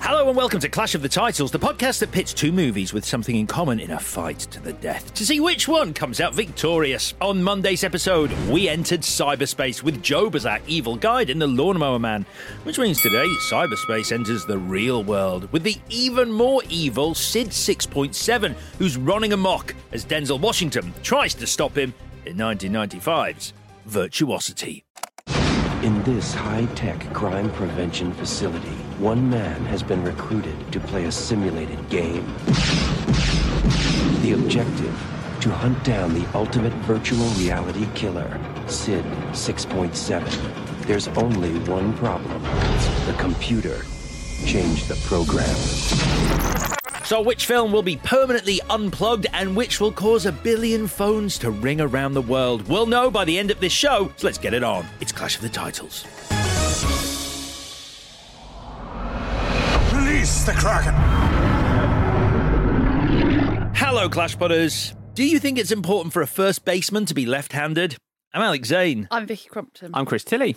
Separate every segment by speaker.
Speaker 1: Hello and welcome to Clash of the Titles, the podcast that pits two movies with something in common in a fight to the death to see which one comes out victorious. On Monday's episode, we entered cyberspace with Jobe as our evil guide in The Lawnmower Man, which means today cyberspace enters the real world with the even more evil Sid 6.7, who's running amok as Denzel Washington tries to stop him in 1995's Virtuosity.
Speaker 2: In this high-tech crime prevention facility, one man has been recruited to play a simulated game. The objective, to hunt down the ultimate virtual reality killer, Sid 6.7. There's only one problem. The computer changed the program.
Speaker 1: So, which film will be permanently unplugged and which will cause a billion phones to ring around the world? We'll know by the end of this show, so let's get it on. It's Clash of the Titles.
Speaker 3: Release the Kraken!
Speaker 1: Hello, Clash Putters. Do you think it's important for a first baseman to be left handed? I'm Alex Zane.
Speaker 4: I'm Vicky Crumpton.
Speaker 5: I'm Chris Tilly.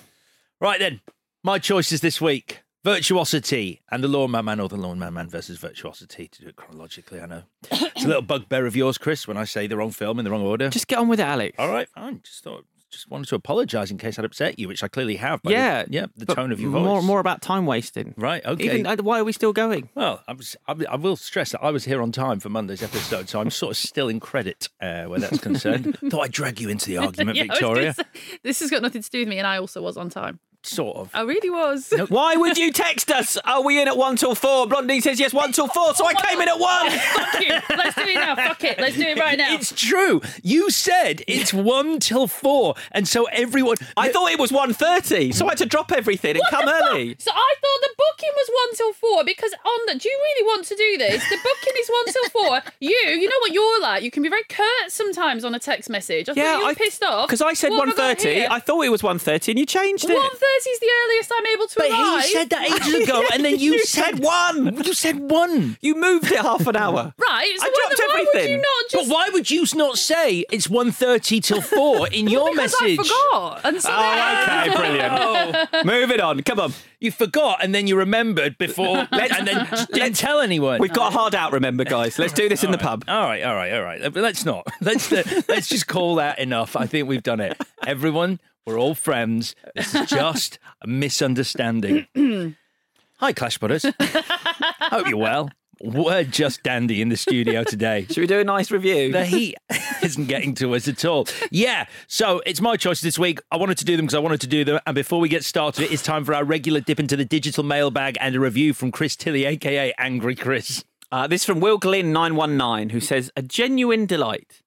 Speaker 1: Right then, my choices this week Virtuosity and The Lawnman Man or The Lawnman Man versus Virtuosity to do it chronologically, I know. It's a little bugbear of yours, Chris, when I say the wrong film in the wrong order.
Speaker 5: Just get on with it, Alex.
Speaker 1: All right, fine. Just thought, just wanted to apologise in case I'd upset you, which I clearly have. by the-
Speaker 5: Yeah,
Speaker 1: yeah, the tone of your voice.
Speaker 5: More, more about time wasting.
Speaker 1: Right. Okay.
Speaker 5: Even, uh, why are we still going?
Speaker 1: well, I, was, I, I will stress that I was here on time for Monday's episode, so I'm sort of still in credit uh, where that's concerned. Thought I'd drag you into the argument,
Speaker 4: Yeah, I was gonna
Speaker 1: Victoria.
Speaker 4: this has got nothing to do with me, and I also was on time.
Speaker 1: Sort of.
Speaker 4: I really was.
Speaker 5: Why would you text us? Are we in at one till four? Blondie says yes, one till four, so oh I came in at one.
Speaker 4: Fuck you. Let's do it now. Fuck it. Let's do it right now.
Speaker 1: It's true. You said it's one till four, and so everyone.
Speaker 5: I thought it was 1.30, so I had to drop everything and
Speaker 4: What
Speaker 5: come early.
Speaker 4: So I thought the booking was one till four because on the. Do you really want to do this? The booking is one till four. You, you know what you're like. You can be very curt sometimes on a text message. I thought you were
Speaker 5: I
Speaker 4: pissed off
Speaker 5: because I said
Speaker 4: What have I
Speaker 5: 1.30. I thought it was 1.30 and you changed it.
Speaker 4: One thirty is the earliest I'm able to
Speaker 1: But
Speaker 4: arrive.
Speaker 1: he said that ages ago, and then you,
Speaker 5: You said one.
Speaker 1: You said one.
Speaker 5: You moved it half an hour.
Speaker 4: Right. So
Speaker 5: I
Speaker 4: why-
Speaker 5: dropped
Speaker 4: why would
Speaker 5: everything.
Speaker 4: you not just?
Speaker 1: But why would you not say it's 1.30 till four in your
Speaker 4: because
Speaker 1: message?
Speaker 4: I forgot. And so
Speaker 5: Oh, okay, brilliant. Moving on. Come on.
Speaker 1: You forgot, and then you remembered before, and then didn't tell anyone.
Speaker 5: We've got a hard out, remember, guys. Let's do this in the pub.
Speaker 1: All right, all right, all right. But Let's not. Let's uh, let's just call that enough. I think we've done it. Everyone, we're all friends. This is just a misunderstanding. Hi, Clash Butters. Hope you're well. We're just dandy in the studio today.
Speaker 5: Should we do a nice review?
Speaker 1: The heat isn't getting to us at all. Yeah, so it's my choice this week. I wanted to do them because I wanted to do them. And before we get started, it's time for our regular dip into the digital mailbag and a review from Chris Tilly, aka Angry Chris.
Speaker 5: Uh, this is from Will Glynn nine one nine, who says a genuine delight.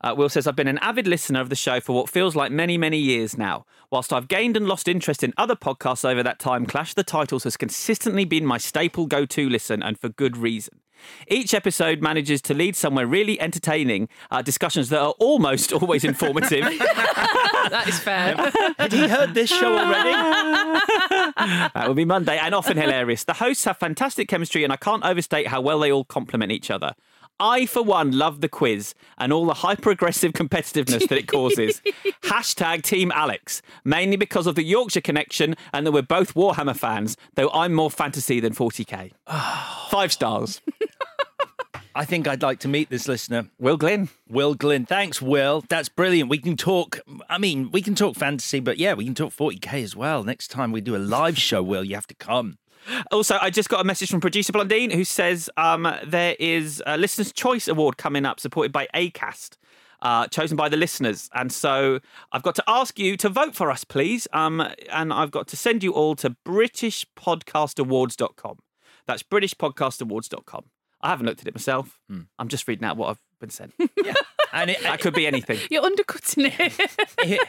Speaker 5: Uh, Will says I've been an avid listener of the show for what feels like many many years now. Whilst I've gained and lost interest in other podcasts over that time, Clash the Titles has consistently been my staple go to listen, and for good reason. Each episode manages to lead somewhere really entertaining, uh, discussions that are almost always informative.
Speaker 4: that is fair.
Speaker 1: Had he heard this show already?
Speaker 5: that will be Monday and often hilarious. The hosts have fantastic chemistry, and I can't overstate how well they all complement each other. I, for one, love the quiz and all the hyper aggressive competitiveness that it causes. Hashtag Team Alex, mainly because of the Yorkshire connection and that we're both Warhammer fans, though I'm more fantasy than 40k. Five stars.
Speaker 1: I think I'd like to meet this listener.
Speaker 5: Will Glynn.
Speaker 1: Will Glynn. Thanks, Will. That's brilliant. We can talk, I mean, we can talk fantasy, but yeah, we can talk 40k as well. Next time we do a live show, Will, you have to come.
Speaker 5: Also, I just got a message from producer Blondine who says um, there is a Listener's Choice Award coming up, supported by ACAST. Uh, chosen by the listeners. And so I've got to ask you to vote for us, please. Um, and I've got to send you all to BritishPodcastAwards.com. That's BritishPodcastAwards.com. I haven't looked at it myself. I'm just reading out what I've been sent.
Speaker 1: Yeah. And it,
Speaker 5: that could be anything.
Speaker 4: You're undercutting it.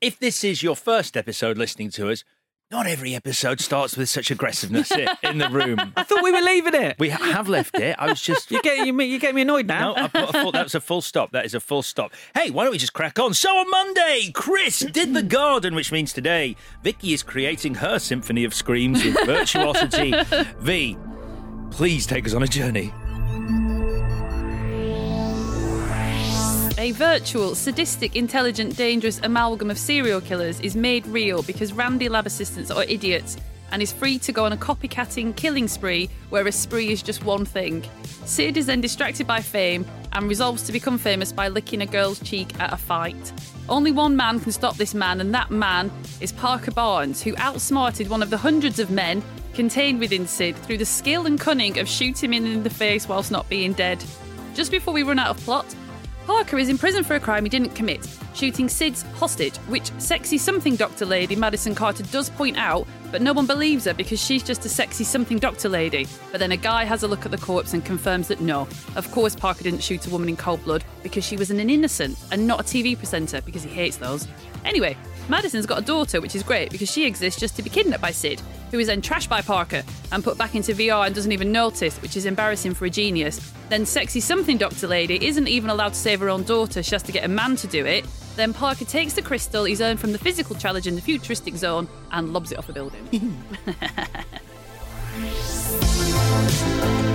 Speaker 1: if this is your first episode listening to us, not every episode starts with such aggressiveness in the room.
Speaker 5: I thought we were leaving it.
Speaker 1: We have left it. I was just.
Speaker 5: You get you, you get me annoyed now.
Speaker 1: No, I put a full, that's a full stop. That is a full stop. Hey, why don't we just crack on? So on Monday, Chris did the garden, which means today, Vicky is creating her symphony of screams with virtuosity. v, please take us on a journey.
Speaker 4: A virtual, sadistic, intelligent, dangerous amalgam of serial killers is made real because Randy lab assistants are idiots and is free to go on a copycatting killing spree where a spree is just one thing. Sid is then distracted by fame and resolves to become famous by licking a girl's cheek at a fight. Only one man can stop this man, and that man is Parker Barnes, who outsmarted one of the hundreds of men contained within Sid through the skill and cunning of shooting him in the face whilst not being dead. Just before we run out of plot, Parker is in prison for a crime he didn't commit, shooting Sid's hostage, which sexy something doctor lady Madison Carter does point out, but no one believes her because she's just a sexy something doctor lady. But then a guy has a look at the corpse and confirms that no, of course Parker didn't shoot a woman in cold blood because she was an innocent and not a TV presenter because he hates those. Anyway, Madison's got a daughter, which is great because she exists just to be kidnapped by Sid, who is then trashed by Parker and put back into VR and doesn't even notice, which is embarrassing for a genius. Then sexy something Doctor Lady isn't even allowed to save her own daughter, she has to get a man to do it. Then Parker takes the crystal he's earned from the physical challenge in the futuristic zone and lobs it off a building.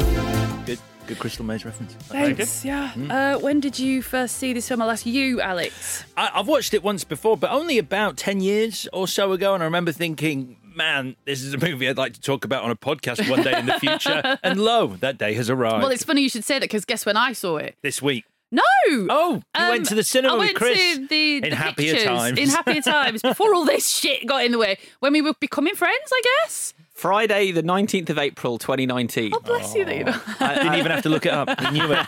Speaker 1: Good, Crystal Maze reference.
Speaker 4: Thanks, yeah. Uh, when did you first see this film? I'll ask you, Alex.
Speaker 1: I, I've watched it once before, but only about 10 years or so ago. And I remember thinking, man, this is a movie I'd like to talk about on a podcast one day in the future. and lo, that day has arrived.
Speaker 4: Well, it's funny you should say that because guess when I saw it?
Speaker 1: this week.
Speaker 4: No.
Speaker 1: Oh, you
Speaker 4: Um,
Speaker 1: went to the cinema
Speaker 4: I
Speaker 1: with
Speaker 4: went
Speaker 1: Chris
Speaker 4: to the,
Speaker 1: in
Speaker 4: the
Speaker 1: happier
Speaker 4: pictures
Speaker 1: times.
Speaker 4: In happier times before all this shit got in the way. When we were becoming friends, I guess.
Speaker 5: Friday, the 19th of April, 2019.
Speaker 4: Oh, bless you. That you know.
Speaker 1: I didn't even have to look it up. I knew it.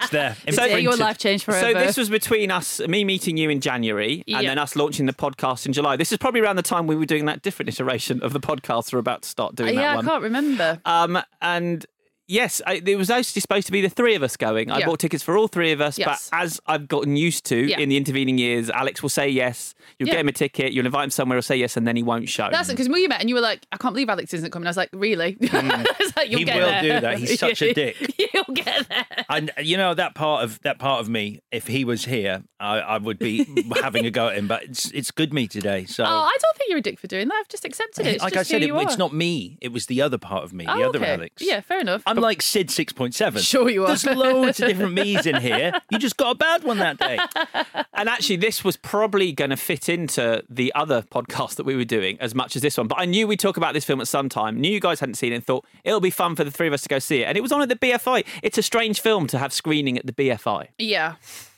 Speaker 1: It's there.
Speaker 4: Yeah, your
Speaker 1: imprinted.
Speaker 4: life changed forever.
Speaker 5: So this was between us, me meeting you in January, and
Speaker 4: Yeah.
Speaker 5: then us launching the podcast in July. This is probably around the time we were doing that different iteration of the podcast. We're about to start doing
Speaker 4: yeah,
Speaker 5: that one.
Speaker 4: Yeah, I can't remember.
Speaker 5: Um, and yes, I, it was actually supposed to be the three of us going. I
Speaker 4: Yeah.
Speaker 5: bought tickets for all three of us,
Speaker 4: Yes.
Speaker 5: but as I've gotten used to
Speaker 4: Yeah.
Speaker 5: in the intervening years, Alex will say yes. You'll
Speaker 4: Yeah.
Speaker 5: get him a ticket. You'll invite him somewhere. He'll say yes, and then he won't show.
Speaker 4: That's because we met and you were like, I can't believe Alex isn't coming. I was like, really? Mm. It's like, You'll
Speaker 1: He
Speaker 4: get
Speaker 1: will
Speaker 4: there.
Speaker 1: do that. He's such a dick.
Speaker 4: You'll get there.
Speaker 1: And you know that part of that part of me. If he was here, I, I would be having a go at him. But it's it's good me today. So
Speaker 4: Oh, I don't think you're a dick for doing that. I've just accepted it. It's
Speaker 1: like
Speaker 4: just
Speaker 1: I said,
Speaker 4: who
Speaker 1: it,
Speaker 4: you
Speaker 1: it's
Speaker 4: are.
Speaker 1: not me. It was the other part of me,
Speaker 4: Oh,
Speaker 1: the other
Speaker 4: okay.
Speaker 1: Alex.
Speaker 4: Yeah, fair enough.
Speaker 1: I'm like Sid six point seven.
Speaker 4: Sure you are.
Speaker 1: There's loads of different me's in here. You just got a bad one that day.
Speaker 5: And actually, this was probably going to fit into the other podcast that we were doing as much as this one. But I knew we'd talk about this film at some time. Knew you guys hadn't seen it and thought it'll be fun for the three of us to go see it. And it was on at the BFI. It's a strange film to have screening at the BFI.
Speaker 4: Yeah.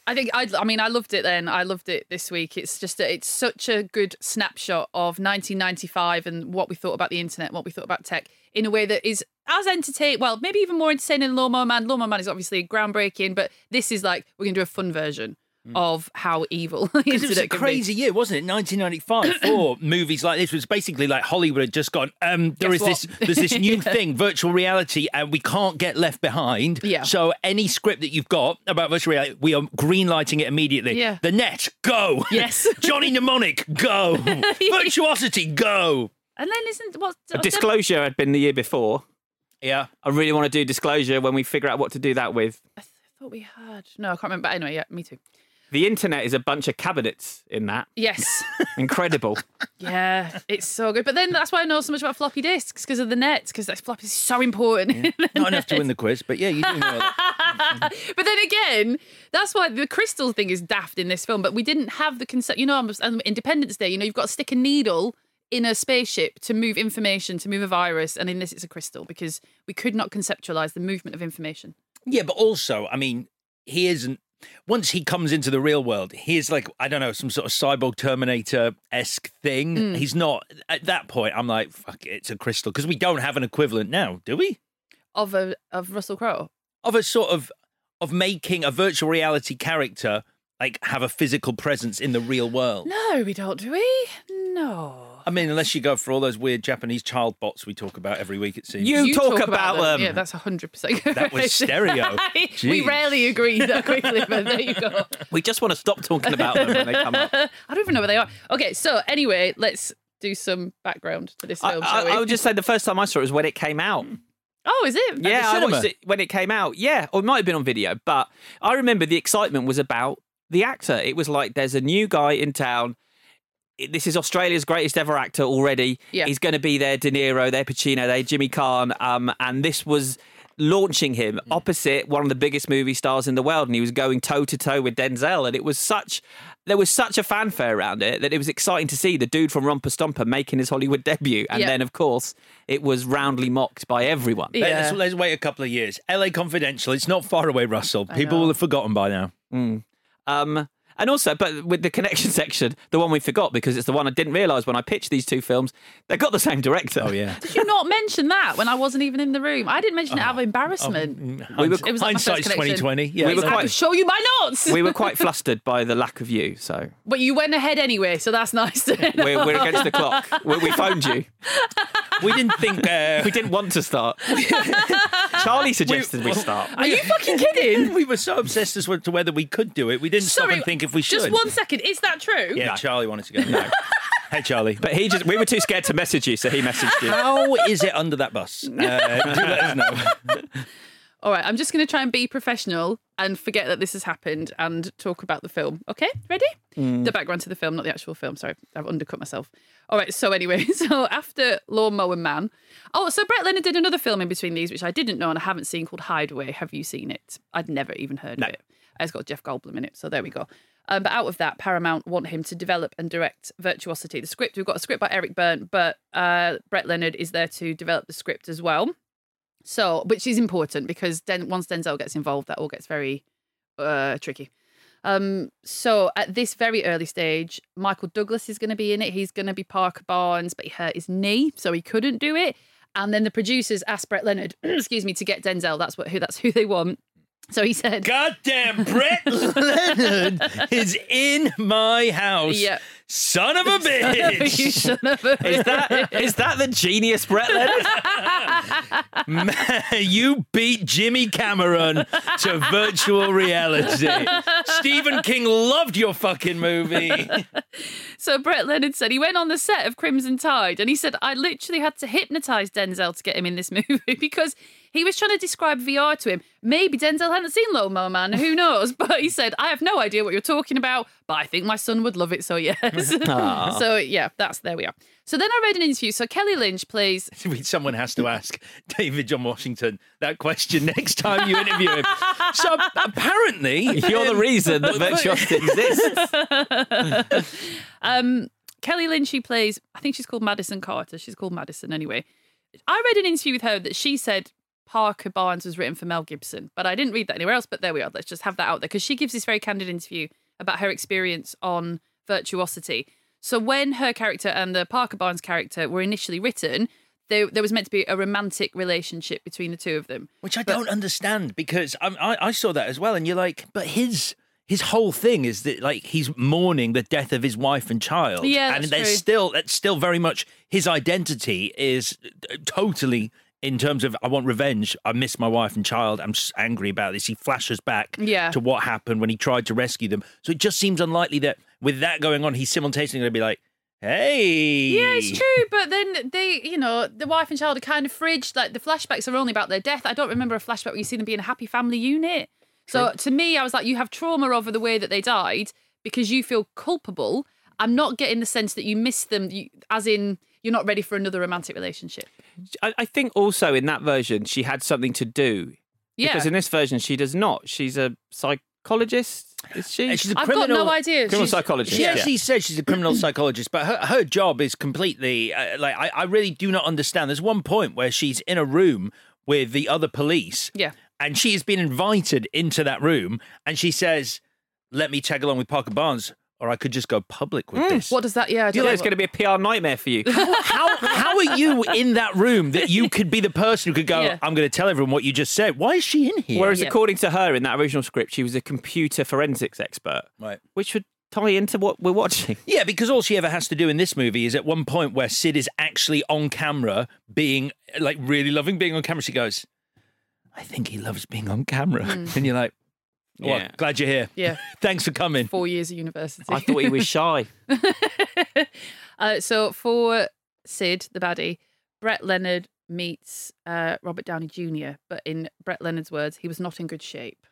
Speaker 4: I think I I mean I loved it then. I loved it this week. It's just a, it's such a good snapshot of 1995 and what we thought about the internet, what we thought about tech in a way that is as entertaining, well, maybe even more entertaining than Lawnmower Man. Lawnmower Man is obviously groundbreaking, but this is like we're going to do a fun version of how evil
Speaker 1: Because it was a
Speaker 4: can be.
Speaker 1: crazy year, wasn't it? 1995 for movies like this was basically like Hollywood had just gone. Um, there
Speaker 4: Guess
Speaker 1: is this, there's this new thing, virtual reality, and we can't get left behind.
Speaker 4: Yeah.
Speaker 1: So any script that you've got about virtual reality, we are greenlighting it immediately.
Speaker 4: Yeah.
Speaker 1: The net, go.
Speaker 4: Yes.
Speaker 1: Johnny Mnemonic, go. Virtuosity, go.
Speaker 4: And then isn't what
Speaker 5: A Disclosure had been the year before.
Speaker 1: Yeah.
Speaker 5: I really want to do disclosure when we figure out what to do that with.
Speaker 4: I thought we had. No, I can't remember. But anyway, yeah, me too.
Speaker 5: The internet is a bunch of cabinets in that.
Speaker 4: Yes.
Speaker 5: Incredible.
Speaker 4: yeah, it's so good. But then that's why I know so much about floppy disks because of the net, because that floppy is so important.
Speaker 1: Not enough to win the quiz, but yeah, you do know that.
Speaker 4: but then again, that's why the crystal thing is daft in this film. But we didn't have the concept. You know, on on Independence Day, you know, you've got to stick a needle in a spaceship to move information, to move a virus, and in this, it's a crystal because we could not conceptualize the movement of information.
Speaker 1: Yeah, but also, I mean, he isn't. Once he comes into the real world, he is like I don't know some sort of cyborg Terminator esque thing.
Speaker 4: Mm.
Speaker 1: He's not at that point. I'm like, fuck it, it's a crystal because we don't have an equivalent now, do we?
Speaker 4: Of a of Russell Crowe.
Speaker 1: Of a sort of of making a virtual reality character like have a physical presence in the real world.
Speaker 4: No, we don't, do we? No.
Speaker 1: I mean, unless you go for all those weird Japanese child bots we talk about every week, it seems.
Speaker 5: You, talk, about, them.
Speaker 4: Yeah, that's hundred percent.
Speaker 1: That was stereo.
Speaker 4: we
Speaker 1: Jeez.
Speaker 4: rarely agree that quickly, but there you go.
Speaker 5: We just want to stop talking about them when they come up.
Speaker 4: I don't even know where they are. Okay, so anyway, let's do some background to this
Speaker 5: I,
Speaker 4: film,
Speaker 5: I,
Speaker 4: shall we?
Speaker 5: I would just say the first time I saw it was when it came out.
Speaker 4: Oh, is it?
Speaker 5: yeah, I
Speaker 1: cinema?
Speaker 5: watched it when it came out. Yeah, or it might have been on video, but I remember the excitement was about the actor. It was like there's a new guy in town. It- This is Australia's greatest ever actor already.
Speaker 4: Yeah.
Speaker 5: He's going to be there, De Niro, there, Pacino, there, Jimmy Caan, um, and this was launching him opposite one of the biggest movie stars in the world, and he was going toe to toe with Denzel, and it was such. There was such a fanfare around it that it was exciting to see the dude from Romper Stomper making his Hollywood debut, and
Speaker 4: Yeah.
Speaker 5: then of course it was roundly mocked by everyone.
Speaker 4: Yeah.
Speaker 1: Let's, let's wait a couple of years. LA Confidential. It's not far away, Russell. People will have forgotten by now.
Speaker 5: Um, and also, but with the connection section, the one we forgot because it's the one I didn't realise when I pitched these two films, they've got the same director.
Speaker 1: Oh yeah.
Speaker 4: Did you not mention that when I wasn't even in the room? I didn't mention it out of embarrassment.
Speaker 5: We were-
Speaker 4: It was like my first
Speaker 1: Hindsight's
Speaker 4: connection.
Speaker 1: twenty twenty. Yeah.
Speaker 5: We were
Speaker 4: I
Speaker 5: quite-
Speaker 4: can show you my notes.
Speaker 5: we were quite flustered by the lack of you, so
Speaker 4: but you went ahead anyway, so that's nice.
Speaker 5: we're, we're against the clock. We, we phoned you.
Speaker 1: we didn't think. Uh,
Speaker 5: We didn't want to start. Charlie suggested we start.
Speaker 4: Are you fucking kidding?
Speaker 1: we were so obsessed as to whether we could do it, we didn't stop and think if we should.
Speaker 4: Just one second. Is that true?
Speaker 1: Yeah, Charlie wanted to go. No. hey, Charlie.
Speaker 5: But he just we were too scared to message you, so he messaged you.
Speaker 1: How is it under that bus? Uh, do let us know.
Speaker 4: All right, I'm just going to try and be professional and forget that this has happened and talk about the film. Okay, ready? The background to the film, not the actual film. Sorry, I've undercut myself. All right, so anyway, so after Lawnmower Man. Oh, so Brett Leonard did another film in between these, which I didn't know and I haven't seen called Hideaway. Have you seen it? I'd never even heard of it. It's got Jeff Goldblum in it, so there we go. Um, but out of that, Paramount want him to develop and direct Virtuosity. The script, we've got a script by Eric Bernt, but uh, Brett Leonard is there to develop the script as well. So, which is important because then once Denzel gets involved, that all gets very uh, tricky. Um, so at this very early stage, Michael Douglas is going to be in it. He's going to be Parker Barnes, but he hurt his knee, so he couldn't do it. And then the producers asked Brett Leonard, excuse me, to get Denzel. That's what who that's who they want. So he said,
Speaker 1: Goddamn, Brett Leonard is in my house.
Speaker 4: Yeah.
Speaker 1: Son of a bitch!
Speaker 4: "You
Speaker 1: bitch.
Speaker 4: son of a
Speaker 5: Is that is that the genius Brett Leonard?
Speaker 1: Man, you beat Jimmy Cameron to virtual reality. Stephen King loved your fucking movie.
Speaker 4: So Brett Leonard said he went on the set of Crimson Tide and he said, I literally had to hypnotize Denzel to get him in this movie because he was trying to describe VR to him. Maybe Denzel hadn't seen Low Mo Man, who knows? But he said, I have no idea what you're talking about, but I think my son would love it, so yes. so yeah, that's there we are. So then I read an interview. So Kelly Lynch plays
Speaker 1: Someone has to ask David John Washington that question next time you interview him. So apparently,
Speaker 5: You're the reason that virtuosity exists.
Speaker 4: um, Kelly Lynch, she plays, I think she's called Madison Carter. She's called Madison anyway. I read an interview with her that she said Parker Barnes was written for Mel Gibson, but I didn't read that anywhere else. But there we are. Let's just have that out there because she gives this very candid interview about her experience on Virtuosity. So when her character and the Parker Barnes character were initially written, there, there was meant to be a romantic relationship between the two of them.
Speaker 1: which I don't understand because I, I I saw that as well, and you're like, but his his whole thing is that like he's mourning the death of his wife and child,
Speaker 4: Yeah,
Speaker 1: and there's
Speaker 4: true.
Speaker 1: still that's still very much his identity is uh, totally. In terms of, I want revenge. I miss my wife and child. I'm s- angry about this. He flashes back
Speaker 4: Yeah.
Speaker 1: to what happened when he tried to rescue them. So it just seems unlikely that with that going on, he's simultaneously going to be like, Hey.
Speaker 4: Yeah, it's true. But then they, you know, the wife and child are kind of fridged. Like the flashbacks are only about their death. I don't remember a flashback where you see them being a happy family unit. So to me, I was like, you have trauma over the way that they died because you feel culpable. I'm not getting the sense that you miss them, you, as in you're not ready for another romantic relationship.
Speaker 5: I, I think also in that version she had something to do.
Speaker 4: Yeah.
Speaker 5: Because in this version she does not. She's a psychologist. Is she?
Speaker 1: And she's a
Speaker 4: I've got
Speaker 1: criminal,
Speaker 4: no idea.
Speaker 5: criminal
Speaker 4: She's-
Speaker 5: psychologist.
Speaker 1: She
Speaker 5: yeah.
Speaker 1: actually said she's a criminal psychologist, but her, her job is completely uh, like I, I really do not understand. There's one point where she's in a room with the other police,
Speaker 4: Yeah.
Speaker 1: and she has been invited into that room, and she says, "Let me tag along with Parker Barnes, or I could just go public with mm, this."
Speaker 4: What does that? Yeah, I don't
Speaker 5: Yeah,
Speaker 4: know
Speaker 5: it's
Speaker 4: what-
Speaker 5: going to be a PR nightmare for you.
Speaker 1: how how are you in that room that you could be the person who could go?
Speaker 4: Yeah.
Speaker 1: I'm going to tell everyone what you just said. Why is she in here?
Speaker 5: Whereas
Speaker 4: Yeah.
Speaker 5: according to her in that original script, she was a computer forensics expert,
Speaker 1: right.
Speaker 5: which would tie into what we're watching.
Speaker 1: Yeah, because all she ever has to do in this movie is at one point where Sid is actually on camera, being like really loving being on camera. She goes, "I think he loves being on camera," hmm. and you're like, "Well,
Speaker 5: Yeah.
Speaker 1: glad you're here.
Speaker 4: Yeah.
Speaker 1: Thanks for coming."
Speaker 4: Four years of university.
Speaker 5: I thought he was shy.
Speaker 4: Uh, so for Sid, the baddie, Brett Leonard meets uh, Robert Downey Jr., but in Brett Leonard's words, he was not in good shape.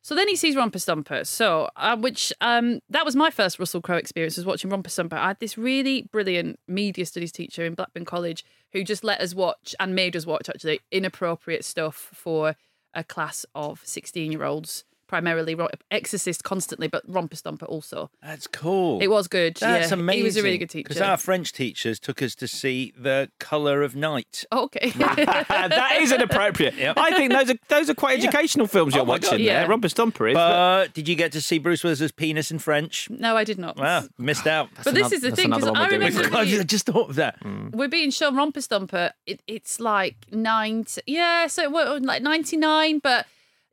Speaker 4: So then he sees Romper Stomper. So, uh, which um, that was my first Russell Crowe experience was watching Romper Stomper. I had this really brilliant media studies teacher in Blackburn College who just let us watch and made us watch actually inappropriate stuff for a class of sixteen-year-olds, primarily Exorcist constantly, but Romper Stomper also.
Speaker 1: That's cool.
Speaker 4: It was good.
Speaker 1: That's
Speaker 4: yeah.
Speaker 1: amazing.
Speaker 4: He was a really good teacher.
Speaker 1: Because our French teachers took us to see The Colour of Night.
Speaker 4: Oh, okay.
Speaker 5: that is inappropriate. I think those are those are quite educational films you're
Speaker 1: Oh my God,
Speaker 5: watching.
Speaker 4: yeah.
Speaker 5: there. Romper Stomper is. but-
Speaker 1: But did you get to see Bruce Willis's penis in French?
Speaker 4: no, I did not.
Speaker 1: Wow, missed out.
Speaker 4: but this is the thing because I
Speaker 5: we're doing.
Speaker 1: I just thought of that. Mm.
Speaker 4: we're being shown Romper Stomper. It, it's like nine, yeah, so well, like ninety nine, but.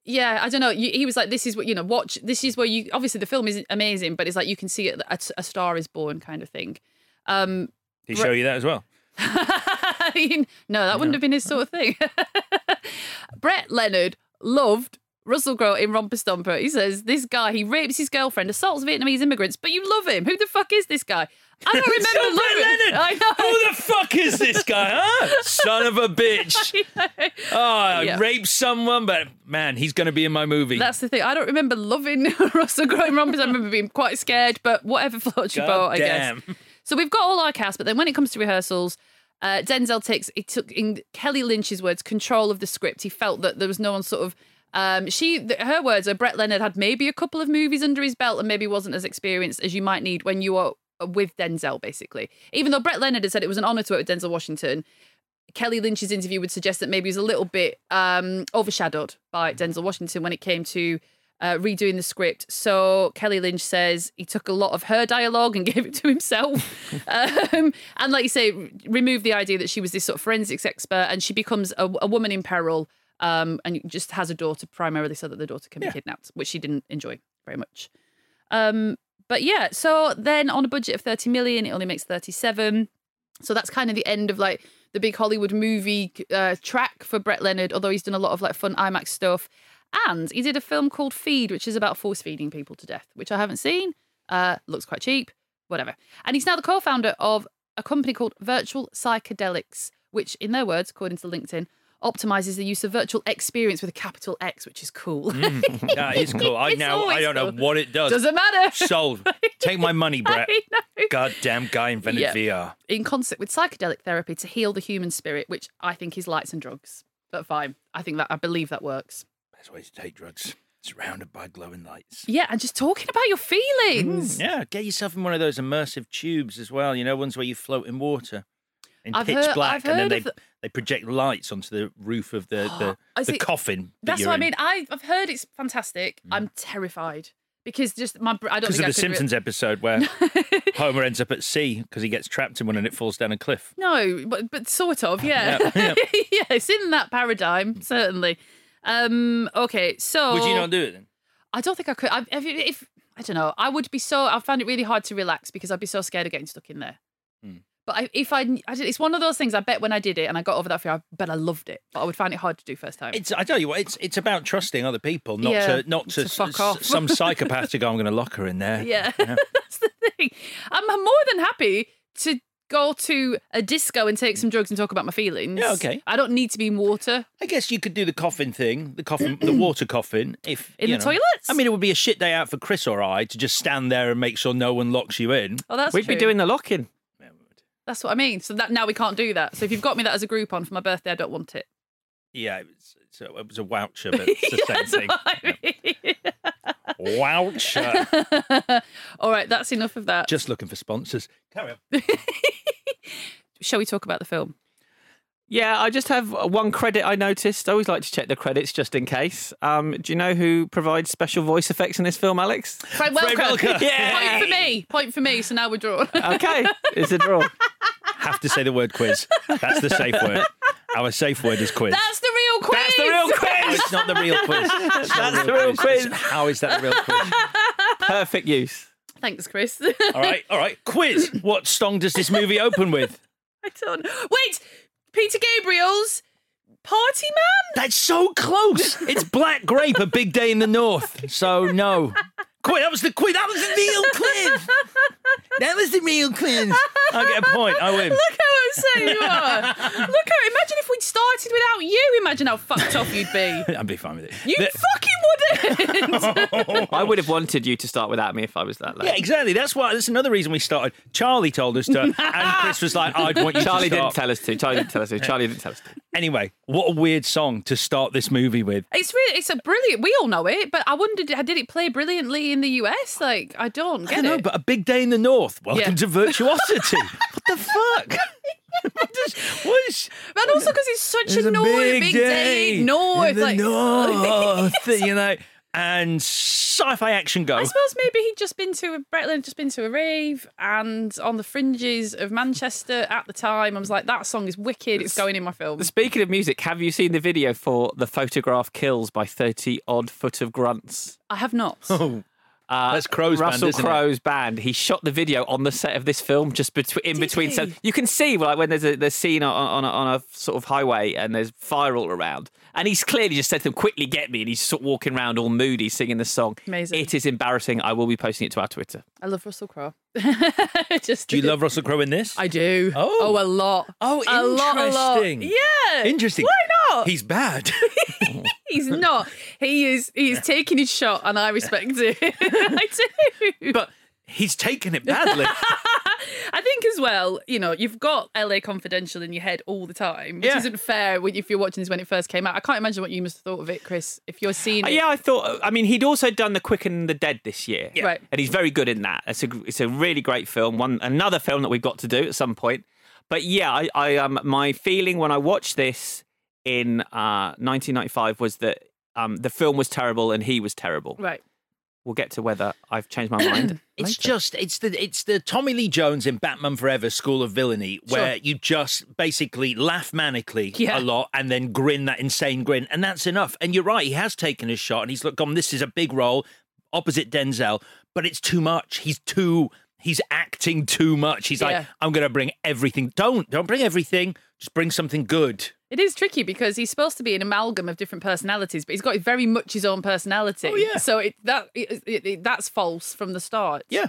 Speaker 4: Yeah, I don't know. He was like, "This is what you know. Watch. This is where you. Obviously, the film is amazing, but it's like you can see it. A, a star is born, kind of thing. Um,
Speaker 1: Did he show you that as well?
Speaker 4: no, that wouldn't have been his sort of thing. Brett Leonard loved Russell Crowe in Romper Stomper. He says this guy he rapes his girlfriend, assaults Vietnamese immigrants, but you love him. Who the fuck is this guy? I don't remember loving.
Speaker 1: Leonard.
Speaker 4: I know.
Speaker 1: Who the fuck is this guy, huh? Son of a bitch. Oh, I
Speaker 4: Yeah.
Speaker 1: raped someone, but man, he's going to be in my movie.
Speaker 4: That's the thing. I don't remember loving Russell Crowe in Romper. I remember being quite scared, but whatever floats your boat, I guess. So we've got all our cast, but then when it comes to rehearsals, uh, Denzel takes he took in Kelly Lynch's words control of the script. He felt that there was no one sort of. Um, she th- her words are Brett Leonard had maybe a couple of movies under his belt and maybe wasn't as experienced as you might need when you are with Denzel. Basically, even though Brett Leonard had said it was an honor to work with Denzel Washington, Kelly Lynch's interview would suggest that maybe he was a little bit um, overshadowed by Denzel Washington when it came to uh, redoing the script. So Kelly Lynch says he took a lot of her dialogue and gave it to himself. um, and like you say, remove the idea that she was this sort of forensics expert and she becomes a, a woman in peril um, and just has a daughter primarily so that the daughter can be kidnapped, which she didn't enjoy very much. Um, but yeah, so then on a budget of 30 million, it only makes 37. So that's kind of the end of like the big Hollywood movie uh, track for Brett Leonard, although he's done a lot of like fun IMAX stuff. And he did a film called Feed, which is about force feeding people to death, which I haven't seen. Uh, looks quite cheap, whatever. And he's now the co founder of a company called Virtual Psychedelics, which, in their words, according to LinkedIn, optimizes the use of virtual experience with a capital X, which is cool.
Speaker 1: Mm, that is cool. I
Speaker 4: It's
Speaker 1: now I don't know what it does.
Speaker 4: Doesn't matter.
Speaker 1: Sold. Take my money, Brett.
Speaker 4: I know.
Speaker 1: Goddamn guy invented
Speaker 4: Yeah.
Speaker 1: VR.
Speaker 4: in concert with psychedelic therapy to heal the human spirit, which I think is lights and drugs. But fine, I think that I believe that works.
Speaker 1: Best way to take drugs. Surrounded by glowing lights.
Speaker 4: Yeah, and just talking about your mm, feelings.
Speaker 1: Yeah, get yourself in one of those immersive tubes as well. You know, ones where you float in water in
Speaker 4: I've
Speaker 1: pitch
Speaker 4: heard-
Speaker 1: black,
Speaker 4: I've
Speaker 1: and then they
Speaker 4: the-
Speaker 1: they project lights onto the roof of the the, the
Speaker 4: see.
Speaker 1: coffin. that
Speaker 4: That's what I mean. I, I've heard it's fantastic. I'm terrified because just my I don't
Speaker 1: Because
Speaker 4: think
Speaker 1: of the
Speaker 4: could re-
Speaker 1: Simpsons episode where Homer ends up at sea because he gets trapped in one and it falls down a cliff.
Speaker 4: No, but but sort of, yeah.
Speaker 1: Yeah,
Speaker 4: Yeah, it's in that paradigm certainly. Um, okay, so
Speaker 1: Would you not do it then?
Speaker 4: I don't think I could. I, if, if I don't know, I would be so. I find it really hard to relax because I'd be so scared of getting stuck in there. But I, if I, I, did- it's one of those things. I bet when I did it and I got over that fear, I bet I loved it. But I would find it hard to do first time.
Speaker 1: It's I tell you what, it's it's about trusting other people, not
Speaker 4: Yeah,
Speaker 1: to not to,
Speaker 4: to fuck
Speaker 1: s-
Speaker 4: off.
Speaker 1: some psychopath to go. I'm going to lock her in there.
Speaker 4: yeah, that's the thing. I'm, I'm more than happy to go to a disco and take some drugs and talk about my feelings.
Speaker 1: Yeah, okay.
Speaker 4: I don't need to be in water.
Speaker 1: I guess you could do the coffin thing, the coffin, the water coffin. If
Speaker 4: In
Speaker 1: you
Speaker 4: the
Speaker 1: know.
Speaker 4: toilets?
Speaker 1: I mean, it would be a shit day out for Chris or I to just stand there and make sure no one locks you in.
Speaker 4: Oh, that's
Speaker 5: We'd
Speaker 4: true.
Speaker 5: be doing the lock-in.
Speaker 4: That's what I mean. So that now we can't do that. So if you've got me that as a Groupon for my birthday, I don't want it.
Speaker 1: Yeah, it was, a, it was a voucher, but it's the same thing.
Speaker 4: I mean.
Speaker 1: Voucher.
Speaker 4: All right, that's enough of that.
Speaker 1: Just looking for sponsors. Carry on.
Speaker 4: Shall we talk about the film?
Speaker 5: Yeah, I just have one credit I noticed. I always like to check the credits just in case. Um, do you know who provides special voice effects in this film, Alex?
Speaker 4: Frank Welker.
Speaker 1: Welker.
Speaker 5: Yeah.
Speaker 4: Point for me. Point for me. So now we're drawn.
Speaker 5: Okay, it's a draw.
Speaker 1: Have to say the word quiz. That's the safe word. Our safe word is quiz.
Speaker 4: That's the real quiz.
Speaker 5: That's the real
Speaker 1: No,
Speaker 5: quiz.
Speaker 1: it's not the real quiz. It's not
Speaker 5: That's the real quiz.
Speaker 1: How is that the real quiz?
Speaker 5: Perfect use.
Speaker 4: Thanks, Chris.
Speaker 1: All right, all right. Quiz. What song does this movie open with?
Speaker 4: I don't. Wait, Peter Gabriel's Party Man.
Speaker 1: That's so close. It's Black Grape, a big day in the north. So no. Quiz. That was the quiz. That was the real quiz. That was the real quiz. I get a point. I win.
Speaker 4: Look how upset you are. Look how. Imagine if we'd started without you. Imagine how fucked off you'd be.
Speaker 1: I'd be fine with it.
Speaker 4: You
Speaker 1: The-
Speaker 4: fucking wouldn't.
Speaker 5: I would have wanted you to start without me if I was that late.
Speaker 1: yeah, exactly. That's why. That's another reason we started. Charlie told us to, and Chris was like, "I'd want you
Speaker 5: Charlie
Speaker 1: to start."
Speaker 5: didn't tell us to. Charlie didn't tell us to. Charlie didn't tell us to.
Speaker 1: Anyway, what a weird song to start this movie with.
Speaker 4: It's really, it's a brilliant. We all know it, but I wondered, did it play brilliantly in the US? Like, I don't
Speaker 1: I
Speaker 4: get
Speaker 1: don't know,
Speaker 4: it.
Speaker 1: but a big day in the north. Welcome
Speaker 4: Yeah.
Speaker 1: to virtuosity. what the fuck? what, is, what is?
Speaker 4: But also because it's such
Speaker 1: There's
Speaker 4: a, north, big, day, north,
Speaker 1: in the
Speaker 4: like
Speaker 1: north, you know, and sci-fi action go.
Speaker 4: I suppose maybe he'd just been to a Brett had just been to a rave and on the fringes of Manchester at the time. I was like, that song is wicked. It's going in my film.
Speaker 5: Speaking of music, have you seen the video for The Photograph Kills by 30 Odd Foot of Grunts?
Speaker 4: I have not.
Speaker 1: Oh,
Speaker 5: Uh,
Speaker 1: That's Crowe's band,
Speaker 5: Russell
Speaker 1: isn't?
Speaker 5: Crowe's band. He shot the video on the set of this film, just between in
Speaker 4: Did
Speaker 5: between.
Speaker 4: he?
Speaker 5: So you can see like when there's a there's scene on, on, a, on a sort of highway and there's fire all around, and he's clearly just said to them, "Quickly get me!" And he's sort of walking around all moody, singing the song.
Speaker 4: Amazing.
Speaker 5: It is embarrassing. I will be posting it to our Twitter.
Speaker 4: I love Russell Crowe. just
Speaker 1: Do you love Russell Crowe in this?
Speaker 4: I do.
Speaker 1: Oh.
Speaker 4: oh, a lot.
Speaker 1: Oh,
Speaker 4: a lot, a lot.
Speaker 1: interesting.
Speaker 4: Yeah,
Speaker 1: Interesting.
Speaker 4: Why not?
Speaker 1: He's bad.
Speaker 4: He's not. He is. He is taking his shot, and I respect it. I do.
Speaker 1: but he's taken it badly.
Speaker 4: I think as well, you know, you've got LA Confidential in your head all the time, which
Speaker 1: Yeah.
Speaker 4: isn't fair when, if you're watching this when it first came out. I can't imagine what you must have thought of it, Chris, if you're seeing
Speaker 5: Uh,
Speaker 4: it.
Speaker 5: yeah, I thought. I mean, he'd also done The Quick and the Dead this year,
Speaker 4: Yeah. Right.
Speaker 5: and he's very good in that. It's a it's a really great film. One another film that we've got to do at some point. But yeah, I, I um my feeling when I watched this in uh 1995 was that um the film was terrible and he was terrible.
Speaker 4: Right.
Speaker 5: We'll get to whether I've changed my mind.
Speaker 1: It's
Speaker 5: later.
Speaker 1: just it's the it's the Tommy Lee Jones in Batman Forever School of Villainy where you just basically laugh manically
Speaker 4: Yeah.
Speaker 1: a lot and then grin that insane grin and that's enough. And you're right, he has taken his shot and he's look gone. This is a big role opposite Denzel, but it's too much. He's too he's acting too much. He's
Speaker 4: Yeah.
Speaker 1: like, I'm gonna bring everything. Don't don't bring everything. Just bring something good.
Speaker 4: It is tricky because he's supposed to be an amalgam of different personalities, but he's got very much his own personality.
Speaker 1: Oh, yeah.
Speaker 4: So it, that it, it, that's false from the start.
Speaker 1: Yeah.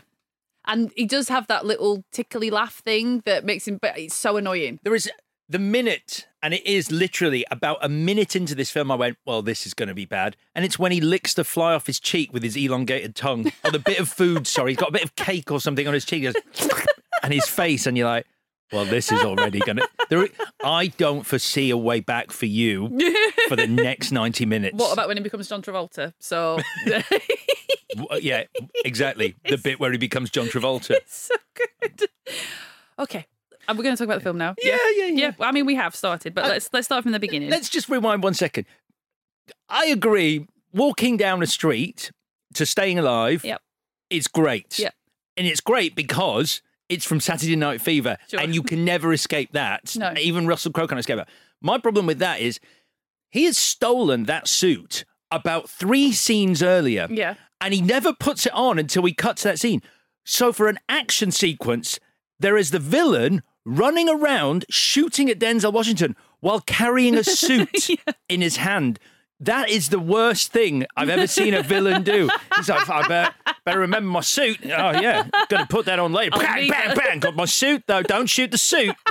Speaker 4: And he does have that little tickly laugh thing that makes him, but it's so annoying.
Speaker 1: There is the minute, and it is literally about a minute into this film. I went, "Well, this is going to be bad," and it's when he licks the fly off his cheek with his elongated tongue, or the bit of food. Sorry, he's got a bit of cake or something on his cheek, he goes, and his face, and you're like, "Well, this is already going to." I don't foresee a way back for you for the next ninety minutes.
Speaker 4: What about when he becomes John Travolta? So
Speaker 1: Yeah, exactly. The bit where he becomes John Travolta.
Speaker 4: so good. Okay. Are we going to talk about the film now?
Speaker 1: Yeah, yeah, yeah.
Speaker 4: Yeah. well, I mean, we have started, but
Speaker 1: Uh,
Speaker 4: let's let's start from the beginning.
Speaker 1: Let's just rewind one second. I agree. Walking down a street to staying alive
Speaker 4: Yep.
Speaker 1: is great.
Speaker 4: Yep.
Speaker 1: And it's great because it's from Saturday Night Fever
Speaker 4: Sure.
Speaker 1: and you can never escape that.
Speaker 4: No.
Speaker 1: Even Russell Crowe can't escape that. My problem with that is he has stolen that suit about three scenes earlier.
Speaker 4: Yeah.
Speaker 1: And he never puts it on until we cut to that scene. So for an action sequence, there is the villain running around shooting at Denzel Washington while carrying a suit in his hand. That is the worst thing I've ever seen a villain do. He's like, I better, better remember my suit. Oh, yeah. To put that on later. Bang, bang, bang. Got my suit, though. Don't shoot the suit.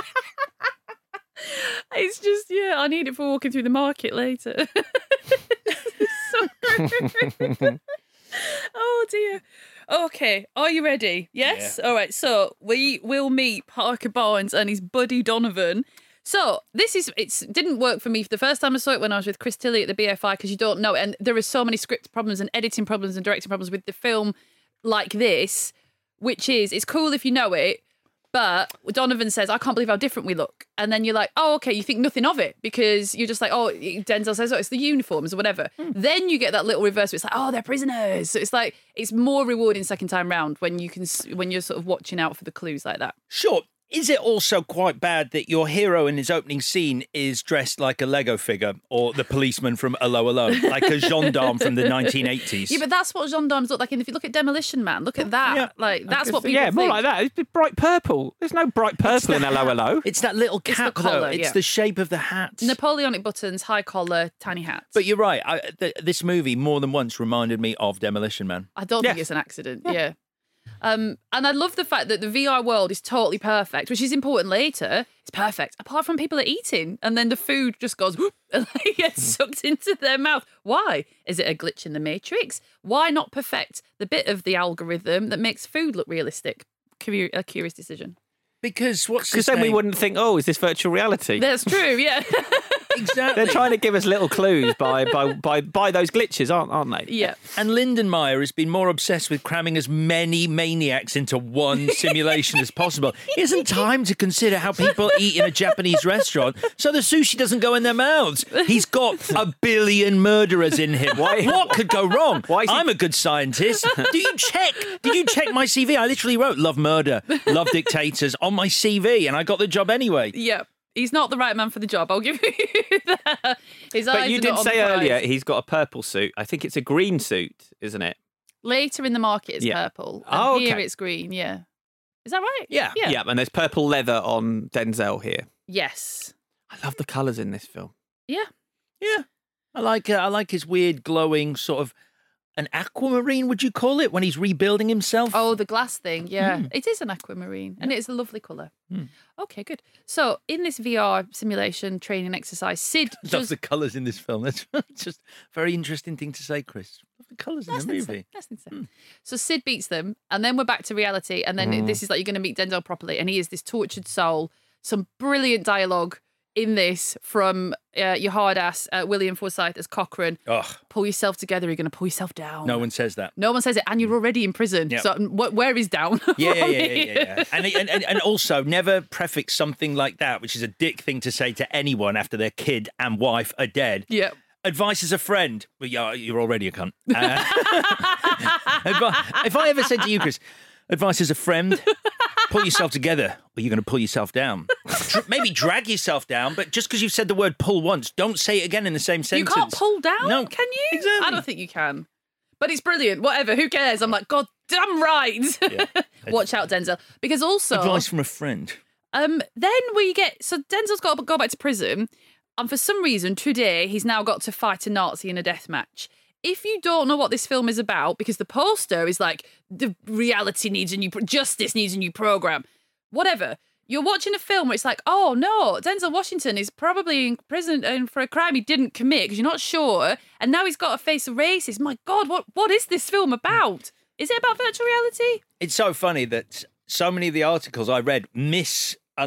Speaker 4: It's just yeah, I need it for walking through the market later. So- oh dear. Okay, are you ready? Yes. All right. So we will meet Parker Barnes and his buddy Donovan. So this is it's didn't work for me the first time I saw it when I was with Chris Tilly at the BFI because you don't know it, and there are so many script problems and editing problems and directing problems with the film like this, which is it's cool if you know it, but Donovan says, I can't believe how different we look. And then you're like, oh, okay, you think nothing of it because you're just like, oh, Denzel says, oh, it's the uniforms or whatever. Hmm. Then you get that little reverse where it's like, oh, they're prisoners. So it's like, it's more rewarding second time round when you can, when you're sort of watching out for the clues like that.
Speaker 1: Sure. Is it also quite bad that your hero in his opening scene is dressed like a Lego figure or the policeman from Allo Alone, like a gendarme from the 1980s?
Speaker 4: Yeah, but that's what gendarmes look like. And if you look at Demolition Man, look at that. Like, that's what people
Speaker 5: yeah, more
Speaker 4: think.
Speaker 5: like that. It's bright purple. There's no bright purple in hello, hello.
Speaker 1: It's that little
Speaker 4: It's the
Speaker 1: cap, though.
Speaker 4: collar,
Speaker 1: It's
Speaker 4: yeah.
Speaker 1: the shape of the hat.
Speaker 4: Napoleonic buttons, high collar, tiny hats.
Speaker 1: But you're right. I, th- this movie more than once reminded me of Demolition Man.
Speaker 4: I don't think it's an accident. Yeah. Um, and I love the fact that the VR world is totally perfect, which is important later. It's perfect, apart from people are eating, and then the food just goes whoop, and like gets sucked into their mouth. Why? Is it a glitch in the matrix? Why not perfect the bit of the algorithm that makes food look realistic? Curi- a curious decision.
Speaker 1: Because what's
Speaker 5: Because then we wouldn't think, oh, is this virtual reality?
Speaker 4: That's true. Yeah.
Speaker 1: exactly.
Speaker 5: They're trying to give us little clues by by by, by those glitches, aren't aren't they?
Speaker 4: Yeah.
Speaker 1: And Lindenmeyer has been more obsessed with cramming as many maniacs into one simulation as possible. He hasn't time to consider how people eat in a Japanese restaurant, so the sushi doesn't go in their mouths. He's got a billion murderers in him.
Speaker 5: Why-
Speaker 1: What could go wrong?
Speaker 5: Why he-
Speaker 1: I'm a good scientist. Do you check? Did you check my CV? I literally wrote "love murder, love dictators" on my CV, and I got the job anyway.
Speaker 4: Yeah. He's not the right man for the job. I'll give you that. His
Speaker 5: But
Speaker 4: eyes
Speaker 5: you did
Speaker 4: not
Speaker 5: say earlier he's got a purple suit. I think it's a green suit, isn't it?
Speaker 4: Later in the market, it's
Speaker 5: Yeah.
Speaker 4: purple. And
Speaker 5: Oh,
Speaker 4: here it's green. Yeah. Is that right?
Speaker 1: Yeah.
Speaker 4: Yeah.
Speaker 5: Yeah, and there's purple leather on Denzel here.
Speaker 4: Yes.
Speaker 5: I love the colours in this film.
Speaker 4: Yeah.
Speaker 1: Yeah, I like uh, I like his weird glowing sort of an aquamarine. Would you call it when he's rebuilding himself?
Speaker 4: Oh, the glass thing. Yeah.
Speaker 1: Hmm.
Speaker 4: It is an aquamarine and it is a lovely colour.
Speaker 1: Hmm.
Speaker 4: Okay, good. So, in this VR simulation training exercise, Sid
Speaker 1: Love
Speaker 4: does.
Speaker 1: the colours in this film. That's just a very interesting thing to say, Chris. Love the colours in the movie.
Speaker 4: so. Less than so. So Sid beats them, and then we're back to reality. And then this is like you're going to meet Denzel properly, and he is this tortured soul. Some brilliant dialogue in this from uh, your hard ass uh, William Forsythe as Cochran.
Speaker 1: Ugh,
Speaker 4: Pull yourself together. You're going to pull yourself down.
Speaker 1: no one says that.
Speaker 4: No one says it, and you're already in prison.
Speaker 1: Yeah.
Speaker 4: So, wh- where is down?
Speaker 1: Yeah, yeah, yeah, yeah, yeah, yeah. And, and, and, and also, never prefix something like that, which is a dick thing to say to anyone after their kid and wife are dead.
Speaker 4: Yeah.
Speaker 1: Advice as a friend. Well, yeah, you're already a cunt. Uh, if I ever said to you, Chris, advice as a friend, pull yourself together or you're going to pull yourself down. Dr- maybe drag yourself down, but just because you've said the word pull once, don't say it again in the same sentence.
Speaker 4: You can't pull down,
Speaker 1: No,
Speaker 4: can you?
Speaker 1: exactly.
Speaker 4: I don't think you can. But it's brilliant. Whatever. Who cares? I'm like, God damn right. Watch out, Denzel. Because also,
Speaker 1: Advice from a friend.
Speaker 4: um, then we get so Denzel's got to go back to prison, and for some reason today he's now got to fight a Nazi in a death match. If you don't know what this film is about, because the poster is like the reality needs a new, pro- justice needs a new program, whatever. You're watching a film where it's like, oh no, Denzel Washington is probably in prison and for a crime he didn't commit because you're not sure, and now he's got to face a racist. My God, what what is this film about? Is it about virtual reality?
Speaker 1: It's so funny that so many of the articles I read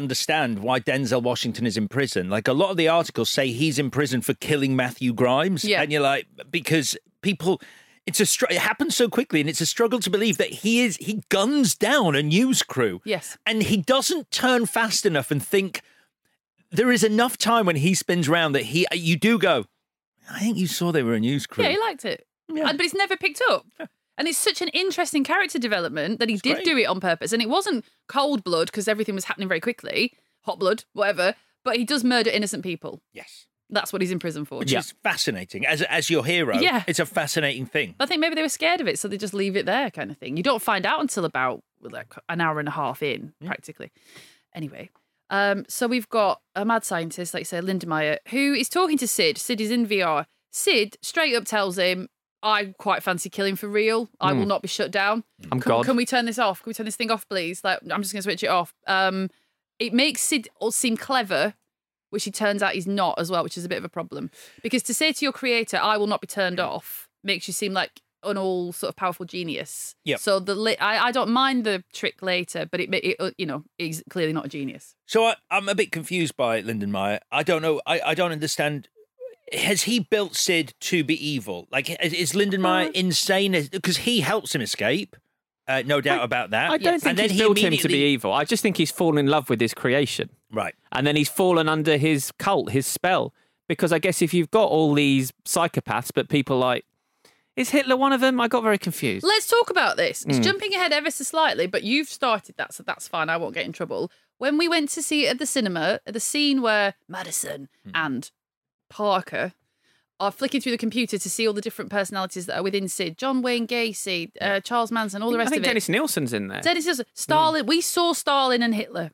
Speaker 1: misunderstand why Denzel Washington is in prison. Like a lot of the articles say he's in prison for killing Matthew Grimes,
Speaker 4: Yeah.
Speaker 1: and you're like, because people. It's a str- it happens so quickly, and it's a struggle to believe that he is he guns down a news crew.
Speaker 4: Yes.
Speaker 1: and he doesn't turn fast enough and think there is enough time when he spins round that he you do go. I think you saw they were a news crew.
Speaker 4: Yeah, he liked it.
Speaker 1: Yeah.
Speaker 4: Uh, but it's never picked up. And it's such an interesting character development that he did
Speaker 1: great.
Speaker 4: do it on purpose. And it wasn't cold blood because everything was happening very quickly, hot blood, whatever. But he does murder innocent people.
Speaker 1: yes,
Speaker 4: That's what he's in prison for.
Speaker 1: which is fascinating as as your hero.
Speaker 4: Yeah.
Speaker 1: it's a fascinating thing.
Speaker 4: I think maybe they were scared of it, so they just leave it there, kind of thing. You don't find out until about like an hour and a half in, practically. Anyway, um, so we've got a mad scientist, like you say, Lindenmeyer, who is talking to Sid. Sid is in VR. Sid straight up tells him, I quite fancy killing for real. I will
Speaker 5: Hmm.
Speaker 4: not be shut down.
Speaker 5: I'm
Speaker 4: can,
Speaker 5: God.
Speaker 4: can we turn this off? Can we turn this thing off, please? Like, I'm just going to switch it off. Um, it makes Sid all seem clever, which he turns out he's not as well, which is a bit of a problem. Because to say to your creator, I will not be turned off, makes you seem like an all sort of powerful genius.
Speaker 1: Yep.
Speaker 4: So the li- I, I don't mind the trick later, but it, it uh, you know he's clearly not a genius.
Speaker 1: So I, I'm a bit confused by Lindenmeyer. I don't know. I, I don't understand. Has he built Sid to be evil? Like, is- is Lindenmeyer insane? Because he helps him escape. Uh, no doubt about that.
Speaker 5: I don't think
Speaker 1: and then
Speaker 5: he's
Speaker 1: he
Speaker 5: built him to be evil. I just think he's fallen in love with his creation.
Speaker 1: Right.
Speaker 5: And then he's fallen under his cult, his spell. Because I guess if you've got all these psychopaths, but people like, is Hitler one of them? I got very confused.
Speaker 4: Let's talk about this. It's
Speaker 5: Mm.
Speaker 4: jumping ahead ever so slightly, but you've started that, so that's fine. I won't get in trouble. When we went to see it at the cinema, the scene where Madison and Parker are flicking through the computer to see all the different personalities that are within Sid, John Wayne Gacy, uh, Charles Manson, all the
Speaker 5: I
Speaker 4: rest
Speaker 5: think
Speaker 4: of it.
Speaker 5: Dennis Nilsen's in there.
Speaker 4: Dennis Nilsen, Stalin. We saw Stalin and Hitler,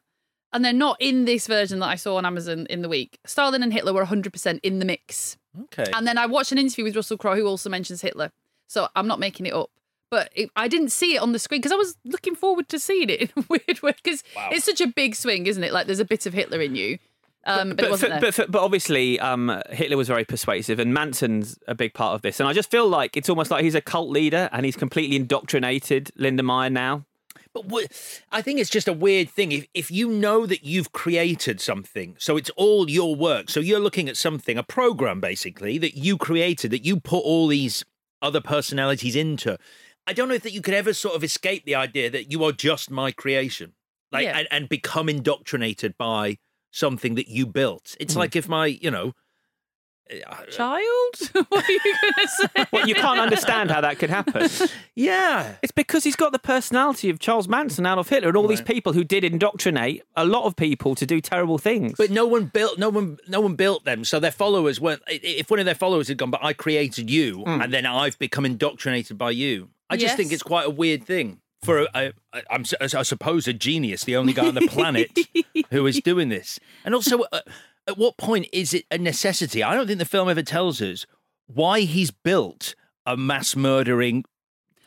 Speaker 4: and they're not in this version that I saw on Amazon in the week. Stalin and Hitler were 100% in the mix.
Speaker 1: Okay.
Speaker 4: And then I watched an interview with Russell Crowe who also mentions Hitler. So I'm not making it up. But it, I didn't see it on the screen because I was looking forward to seeing it in a weird way because it's such a big swing, isn't it? Like there's a bit of Hitler in you. Um, but, it
Speaker 5: but,
Speaker 4: wasn't
Speaker 5: for-
Speaker 4: there.
Speaker 5: but, for- but obviously, um, Hitler was very persuasive, and Manson's a big part of this. And I just feel like it's almost like he's a cult leader, and he's completely indoctrinated Lindenmeyer now.
Speaker 1: But what, I think it's just a weird thing. If if you know that you've created something, so it's all your work. So you're looking at something, a program basically that you created, that you put all these other personalities into. I don't know if that you could ever sort of escape the idea that you are just my creation, like
Speaker 4: Yeah.
Speaker 1: and, and become indoctrinated by something that you built. It's mm-hmm. like if my, you know, eh, eh,
Speaker 4: Child? what are you going to say?
Speaker 5: Well, you can't understand how that could happen.
Speaker 1: yeah,
Speaker 5: It's because he's got the personality of Charles Manson, Adolf Hitler, and all these people who did indoctrinate a lot of people to do terrible things.
Speaker 1: But no one built, no one, no one built them. So their followers weren't. If one of their followers had gone, but I created you, mm. and then I've become indoctrinated by you. I just think it's quite a weird thing for a, a, I'm, I suppose a genius, the only guy on the planet who is doing this. And also, uh, at what point is it a necessity? I don't think the film ever tells us why he's built a mass murdering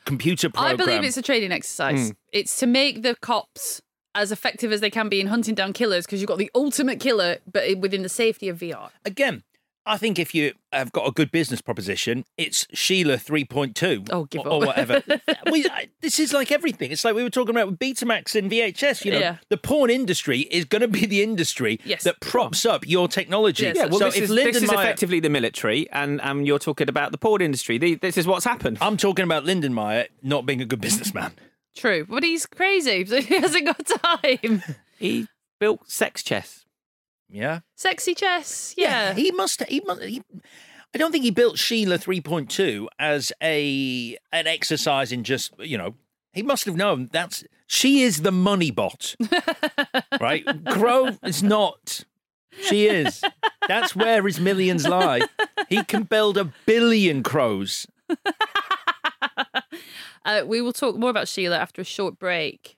Speaker 1: computer program.
Speaker 4: I believe it's a training exercise. It's to make the cops as effective as they can be in hunting down killers because you've got the ultimate killer, but within the safety of VR.
Speaker 1: again, I think if you have got a good business proposition, it's Sheila 3.2
Speaker 4: Oh, give
Speaker 1: or, or whatever. we, I- this is like everything. It's like we were talking about with Betamax and VHS. You know,
Speaker 4: Yeah.
Speaker 1: the porn industry is going to be the industry
Speaker 4: Yes.
Speaker 1: that props up your technology.
Speaker 4: Yes.
Speaker 5: yeah, well,
Speaker 1: so
Speaker 5: this,
Speaker 1: if
Speaker 5: is,
Speaker 1: Lyndon
Speaker 5: this is
Speaker 1: Meyer-
Speaker 5: effectively the military, and um, you're talking about the porn industry. The- This is what's happened.
Speaker 1: I'm talking about Lindenmeyer not being a good businessman.
Speaker 4: True, but he's crazy, so he hasn't got time.
Speaker 5: He built sex chess.
Speaker 1: Yeah.
Speaker 4: Sexy chess, yeah.
Speaker 1: he must. He must. He, I don't think he built Sheila 3.2 as a an exercise in just you know. He must have known that's she is the money bot, right? Crow is not. She is. That's where his millions lie. He can build a billion crows.
Speaker 4: Uh, we will talk more about Sheila after a short break.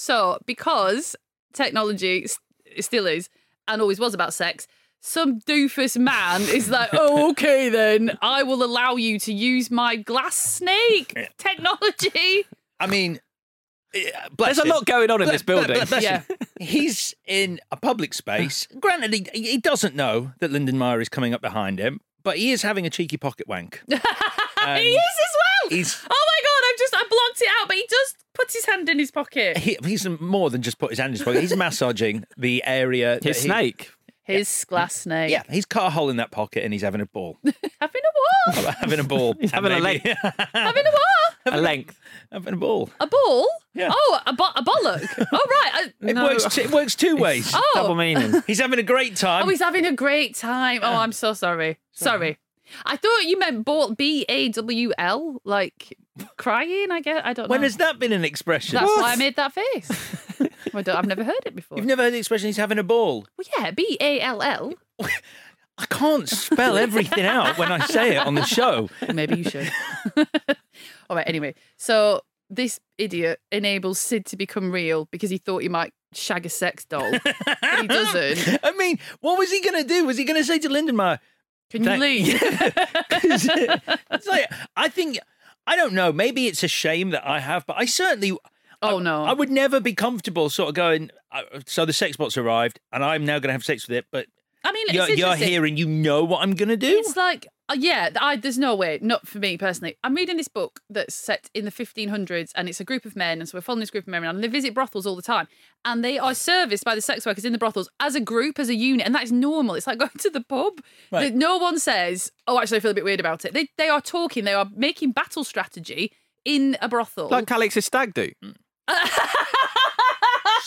Speaker 4: So, because technology s- still is and always was about sex, some doofus man is like, oh, okay, then I will allow you to use my glass snake technology.
Speaker 1: I mean, eh, bless
Speaker 5: There's a lot going on in
Speaker 1: Ble-
Speaker 5: this
Speaker 1: ble- ble-
Speaker 5: building.
Speaker 1: bless
Speaker 4: Yeah.
Speaker 1: He's in a public space. Granted, he, he doesn't know that Lindenmeyer is coming up behind him, but he is having a cheeky pocket wank.
Speaker 4: he is as well.
Speaker 1: he's-
Speaker 4: oh my god! I've just I blocked it out, but he just puts his hand in his pocket.
Speaker 1: He, he's more than just put his hand in his pocket. He's massaging the area.
Speaker 5: His
Speaker 1: he-
Speaker 5: snake.
Speaker 4: His glass snake.
Speaker 1: Yeah, he's cut a hole in that pocket and he's having a ball.
Speaker 4: having a what?
Speaker 1: having a ball.
Speaker 5: He's
Speaker 1: And
Speaker 5: having a
Speaker 1: maybe-
Speaker 4: having a what?
Speaker 5: A length.
Speaker 1: having a ball.
Speaker 4: A ball?
Speaker 1: Yeah.
Speaker 4: Oh, a, bo- a bollock. oh right. I-
Speaker 1: It works. T- it works two ways.
Speaker 4: Oh.
Speaker 5: Double meaning.
Speaker 1: He's having a great time.
Speaker 4: Oh, he's having a great time. Oh, I'm so sorry. Sorry. I thought you meant ball, B A W L, like crying. I guess I don't know.
Speaker 1: when has that been an expression?
Speaker 4: That's why I made that face. I don't, I've never heard it before.
Speaker 1: You've never heard the expression he's having a ball.
Speaker 4: well, yeah, B A L L.
Speaker 1: I can't spell everything out when I say it on the show.
Speaker 4: Maybe you should. All right. Anyway, so this idiot enables Sid to become real because he thought he might shag a sex doll. but he doesn't.
Speaker 1: I mean, what was he going to do? Was he going to say to Lindenmeyer,
Speaker 4: Can you
Speaker 1: Thank-
Speaker 4: leave?
Speaker 1: it's like, I think, I don't know, maybe it's a shame that I have, but I certainly.
Speaker 4: Oh no!
Speaker 1: I would never be comfortable sort of going, uh, so the sex bot's arrived and I'm now going to have sex with it, but
Speaker 4: I mean,
Speaker 1: you're,
Speaker 4: it's
Speaker 1: you're here and you know what I'm going to do?
Speaker 4: It's like, uh, yeah, I, there's no way, not for me personally. I'm reading this book that's set in the 1500s and it's a group of men. And so we're following this group of men around and they visit brothels all the time. And they are serviced by the sex workers in the brothels as a group, as a unit. And that is normal. It's like going to the pub.
Speaker 1: Right.
Speaker 4: No one says, oh, actually, I feel a bit weird about it. They, they are talking, they are making battle strategy in a brothel.
Speaker 5: Like Alex's stag do.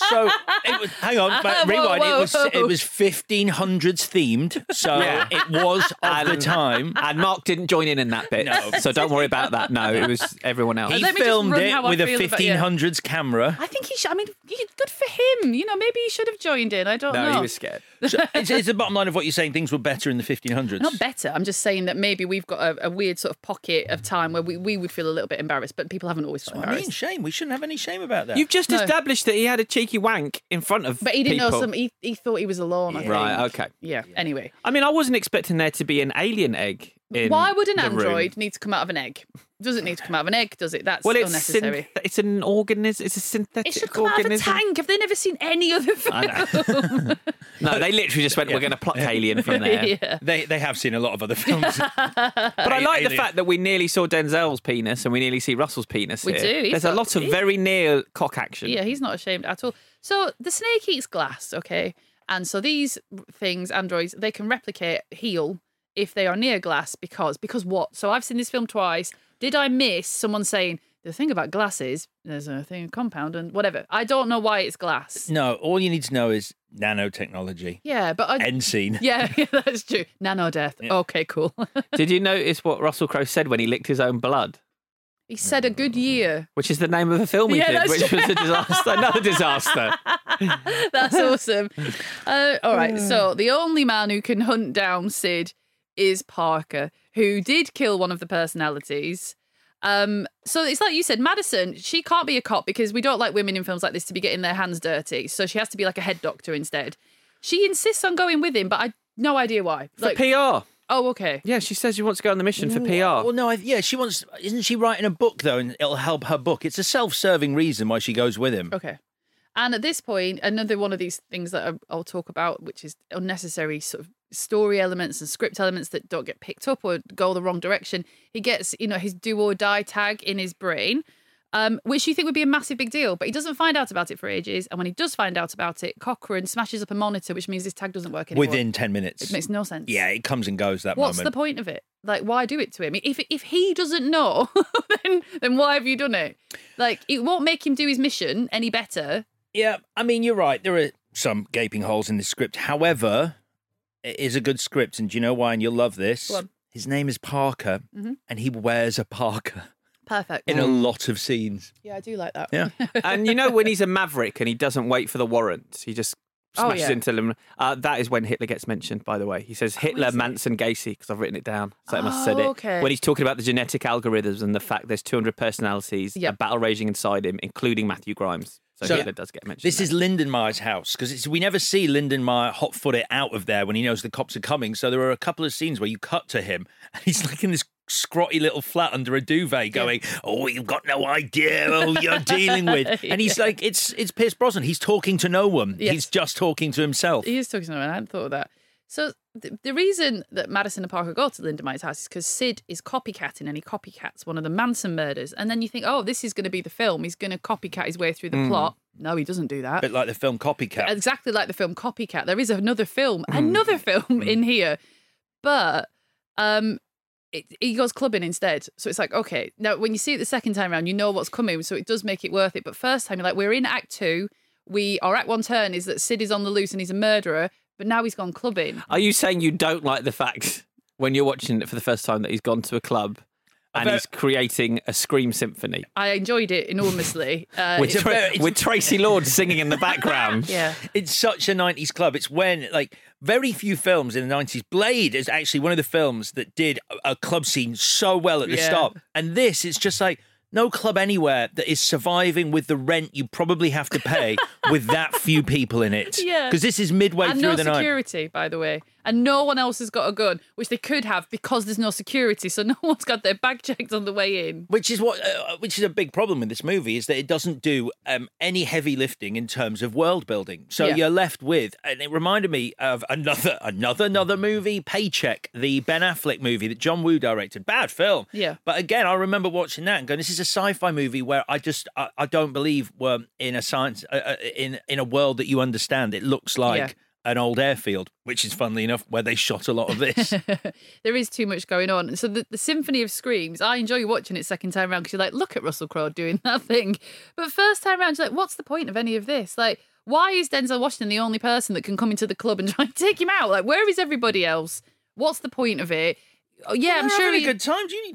Speaker 1: So it was, hang on, but rewind.
Speaker 4: whoa,
Speaker 1: it was
Speaker 4: whoa.
Speaker 1: it was 1500s themed, so
Speaker 5: Yeah.
Speaker 1: it was of the time.
Speaker 5: And Mark didn't join in in that bit.
Speaker 1: No.
Speaker 5: So don't worry about that. No, it was everyone else.
Speaker 1: He
Speaker 4: Let me just
Speaker 1: filmed
Speaker 4: run
Speaker 1: it
Speaker 4: how I
Speaker 1: with a
Speaker 4: feel about- yeah.
Speaker 1: 1500s camera.
Speaker 4: I think he should, I mean, he- good for him. You know, maybe he should have joined in. I don't
Speaker 5: no,
Speaker 4: know.
Speaker 5: he was scared.
Speaker 1: So it's, it's the bottom line of what you're saying. Things were better in the 1500s.
Speaker 4: Not better. I'm just saying that maybe we've got a, a weird sort of pocket of time where we, we would feel a little bit embarrassed, but people haven't always felt
Speaker 1: I mean,
Speaker 4: embarrassed.
Speaker 1: shame. We shouldn't have any shame about that.
Speaker 5: You've just
Speaker 4: No.
Speaker 5: established that he had a cheeky wank in front of
Speaker 4: But he didn't
Speaker 5: people.
Speaker 4: know some. He, he thought he was alone. I
Speaker 5: Right,
Speaker 4: think.
Speaker 5: okay.
Speaker 4: Yeah. Anyway,
Speaker 5: I mean, I wasn't expecting there to be an alien egg. In
Speaker 4: why would an
Speaker 5: the room.
Speaker 4: android need to come out of an egg? Doesn't need to come out of an egg, does it? That's
Speaker 5: Well, it's
Speaker 4: unnecessary.
Speaker 5: synth- it's an organism. It's a synthetic
Speaker 4: it should come out of a tank. Have they never seen any other film?
Speaker 5: No, they literally just went, "We're going to pluck alien from there."
Speaker 4: yeah.
Speaker 1: They they have seen a lot of other films.
Speaker 5: But I like the fact that we nearly saw Denzel's penis and we nearly see Russell's penis.
Speaker 4: We
Speaker 5: here.
Speaker 4: do, he's
Speaker 5: There's a
Speaker 4: got-
Speaker 5: lot of very near cock action.
Speaker 4: Yeah, he's not ashamed at all. So the snake eats glass, okay? And so these things, androids, they can replicate, heal if they are near glass because because what? So I've seen this film twice. Did I miss someone saying the thing about glass is there's a thing a compound and whatever? I don't know why it's glass.
Speaker 1: No, all you need to know is nanotechnology.
Speaker 4: Yeah, but I
Speaker 1: End scene.
Speaker 4: Yeah, yeah, that's true. Nano death. Okay, cool.
Speaker 5: Did you notice what Russell Crowe said when he licked his own blood?
Speaker 4: he said a good year.
Speaker 5: Which is the name of the film he
Speaker 4: Yeah,
Speaker 5: did, which
Speaker 4: true.
Speaker 5: was a disaster. Another disaster.
Speaker 4: That's awesome. Uh, all right. So the only man who can hunt down Sid is Parker, who did kill one of the personalities. Um, so it's like you said, Madison, she can't be a cop because we don't like women in films like this to be getting their hands dirty. So she has to be like a head doctor instead. She insists on going with him, but I no idea why.
Speaker 5: For
Speaker 4: Like,
Speaker 5: PR.
Speaker 4: oh, okay.
Speaker 5: Yeah, she says she wants to go on the mission for PR.
Speaker 1: Well, no, I, yeah, she wants. Isn't she writing a book though, and it'll help her book? It's a self-serving reason why she goes with him.
Speaker 4: Okay. And at this point, another one of these things that I- I'll talk about, which is unnecessary sort of story elements and script elements that don't get picked up or go the wrong direction. He gets, you know, his do or die tag in his brain, um, which you think would be a massive big deal, but he doesn't find out about it for ages. And when he does find out about it, Cochran smashes up a monitor, which means his tag doesn't work anymore.
Speaker 1: Within ten minutes.
Speaker 4: It makes no sense.
Speaker 1: Yeah, it comes and goes that
Speaker 4: What's the
Speaker 1: moment.
Speaker 4: point of it? Like, why do it to him? If if he doesn't know, then then why have you done it? Like, it won't make him do his mission any better.
Speaker 1: Yeah, I mean, you're right. There are some gaping holes in the script. However, is a good script, and do you know why? And you'll love this. His name is Parker,
Speaker 4: Mhm.
Speaker 1: and he wears a Parker.
Speaker 4: Perfect.
Speaker 1: in a lot of scenes.
Speaker 4: Yeah, I do like that.
Speaker 1: Yeah.
Speaker 5: and you know when he's a maverick and he doesn't wait for the warrant, he just
Speaker 4: Oh,
Speaker 5: smashes
Speaker 4: yeah.
Speaker 5: into them. Uh, that is when Hitler gets mentioned. By the way, he says Hitler,
Speaker 4: is it?
Speaker 5: Manson, Gacy because I've written it down, so I must have said
Speaker 4: Oh,
Speaker 5: it.
Speaker 4: okay.
Speaker 5: When he's talking about the genetic algorithms and the fact there's 200 personalities,
Speaker 4: Yep.
Speaker 5: a battle raging inside him, including Matthew Grimes. So,
Speaker 1: So-
Speaker 5: Hitler does get mentioned.
Speaker 1: This
Speaker 5: there.
Speaker 1: is Lindenmeyer's house because we never see Lindenmeyer hot foot it out of there when he knows the cops are coming. So there are a couple of scenes where you cut to him and he's like in this scrotty little flat under a duvet going, Oh, you've got no idea who you're dealing with. And he's like, It's it's Pierce Brosnan. He's talking to no one.
Speaker 4: Yes.
Speaker 1: He's just talking to himself.
Speaker 4: He is talking to no one. I hadn't thought of that. So the, the reason that Madison and Parker go to Lindenmeyer's house is because Sid is copycatting and he copycats one of the Manson murders. And then you think, oh, this is going to be the film. He's going to copycat his way through the
Speaker 1: Mm.
Speaker 4: plot. No, he doesn't do that.
Speaker 1: A bit like the film Copycat.
Speaker 4: Exactly like the film Copycat. There is another film, another film in here, but um, it, he goes clubbing instead. So it's like, okay, now when you see it the second time around, you know what's coming, so it does make it worth it. But first time, you're like, we're in Act Two. We our Act One turn is that Sid is on the loose and he's a murderer, but now he's gone clubbing.
Speaker 5: Are you saying you don't like the fact when you're watching it for the first time that he's gone to a club and
Speaker 1: bet-
Speaker 5: he's creating a scream symphony
Speaker 4: I enjoyed it enormously. Uh,
Speaker 5: with,
Speaker 4: it-
Speaker 5: Tra- with Traci Lord singing in the background?
Speaker 4: yeah.
Speaker 1: It's such a 90s club. It's when, like, very few films in the 90s. Blade is actually one of the films that did a, a club scene so well at the
Speaker 4: Yeah.
Speaker 1: start. And this, it's just like, no club anywhere that is surviving with the rent you probably have to pay with that few people in it.
Speaker 4: Yeah.
Speaker 1: Because this is midway
Speaker 4: and
Speaker 1: through
Speaker 4: no
Speaker 1: the night.
Speaker 4: security, by the way. And no one else has got a gun, which they could have because there's no security. So no one's got their bag checked on the way in.
Speaker 1: Which is what, uh, which is a big problem with this movie, is that it doesn't do um, any heavy lifting in terms of world building. So
Speaker 4: Yeah.
Speaker 1: you're left with, and it reminded me of another, another, another movie, Paycheck, the Ben Affleck movie that John Woo directed. Bad film.
Speaker 4: Yeah.
Speaker 1: But again, I remember watching that and going, "This is a sci-fi movie where I just, I, I don't believe we're in a science, uh, uh, in in a world that you understand. It looks like."
Speaker 4: Yeah.
Speaker 1: An old airfield, which is funnily enough where they shot a lot of this.
Speaker 4: there is too much going on. So the, the Symphony of Screams, I enjoy watching it second time around because you're like, look at Russell Crowe doing that thing. But first time around, you're like, what's the point of any of this? Like, why is Denzel Washington the only person that can come into the club and try and take him out? Like, where is everybody else? What's the point of it? Oh, yeah, I'm sure
Speaker 1: having a good time. Do you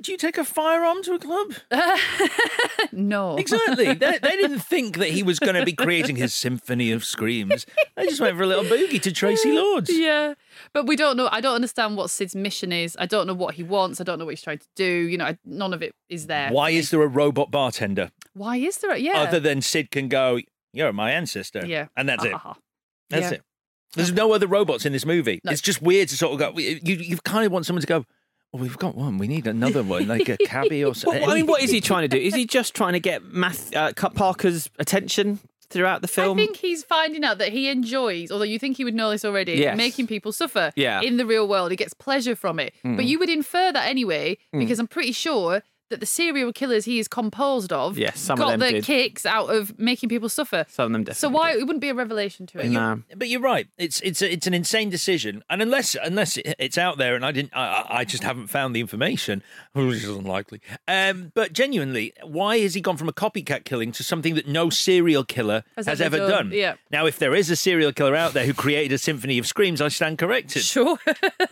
Speaker 1: do you take a firearm to a club?
Speaker 4: no.
Speaker 1: Exactly. they, they didn't think that he was going to be creating his symphony of screams. They just went for a little boogie to Traci Lords.
Speaker 4: Yeah. But we don't know. I don't understand what Sid's mission is. I don't know what he wants. I don't know what he's trying to do. You know, I, none of it is there.
Speaker 1: Why is there a robot bartender
Speaker 4: Why is there? A, yeah.
Speaker 1: other than Sid can go, "You're my ancestor,"
Speaker 4: Yeah.
Speaker 1: and that's it.
Speaker 4: Ah.
Speaker 1: That's
Speaker 4: Yeah.
Speaker 1: it. There's no other robots in this movie.
Speaker 4: No.
Speaker 1: It's just weird to sort of go. You you kind of want someone to go. Oh, we've got one. We need another one, like a cabbie or something.
Speaker 5: Well, I mean, what is he trying to do? Is he just trying to get Math, uh, Parker's attention throughout the film?
Speaker 4: I think he's finding out that he enjoys, although you think he would know this already,
Speaker 5: Yes.
Speaker 4: making people suffer
Speaker 5: Yeah.
Speaker 4: in the real world. He gets pleasure from it.
Speaker 5: Mm.
Speaker 4: But you would infer that anyway,
Speaker 5: Mm.
Speaker 4: because I'm pretty sure that the serial killers he is composed of
Speaker 5: Yes, some of
Speaker 4: got
Speaker 5: them
Speaker 4: their
Speaker 5: did.
Speaker 4: kicks out of making people suffer.
Speaker 5: Some of them definitely.
Speaker 4: So why it wouldn't be a revelation to it?
Speaker 5: No.
Speaker 1: But you're right. It's it's a, it's an insane decision, and unless unless it- it's out there, and I didn't, I, I- I just haven't found the information, which is unlikely. Um, but genuinely, why has he gone from a copycat killing to something that no serial killer
Speaker 4: Has
Speaker 1: has,
Speaker 4: ever
Speaker 1: ever
Speaker 4: done,
Speaker 1: done?
Speaker 4: yeah.
Speaker 1: Now, if there is a serial killer out there who created a symphony of screams, I stand corrected.
Speaker 4: Sure.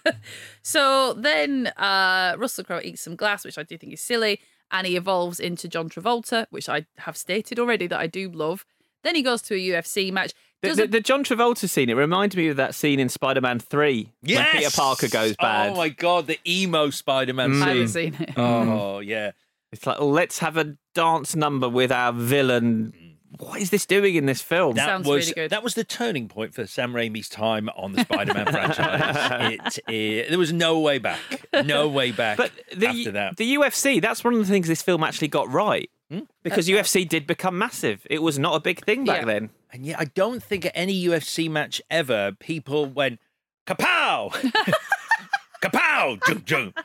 Speaker 4: so then uh, Russell Crowe eats some glass, which I do think is silly, and he evolves into John Travolta, which I have stated already that I do love. Then he goes to a UFC match.
Speaker 5: The, the, the John Travolta scene, it reminds me of that scene in Spider Man 3 when Peter Parker goes bad.
Speaker 1: Oh my god, the emo Spider-Man
Speaker 5: Mm.
Speaker 1: scene.
Speaker 4: I haven't seen it.
Speaker 1: Oh yeah.
Speaker 5: It's like, oh, let's have a dance number with our villain. What is this doing in this film?
Speaker 1: That
Speaker 4: Sounds
Speaker 1: was
Speaker 4: really good.
Speaker 1: that was the turning point for Sam Raimi's time on the Spider-Man franchise. It, it, there was no way back, no way back
Speaker 5: But the,
Speaker 1: after that.
Speaker 5: the UFC, that's one of the things this film actually got right. Hmm? Because UFC did become massive. It was not a big thing back
Speaker 4: Yeah.
Speaker 5: then.
Speaker 1: And yet, I don't think at any UFC match ever people went kapow, kapow, junk junk.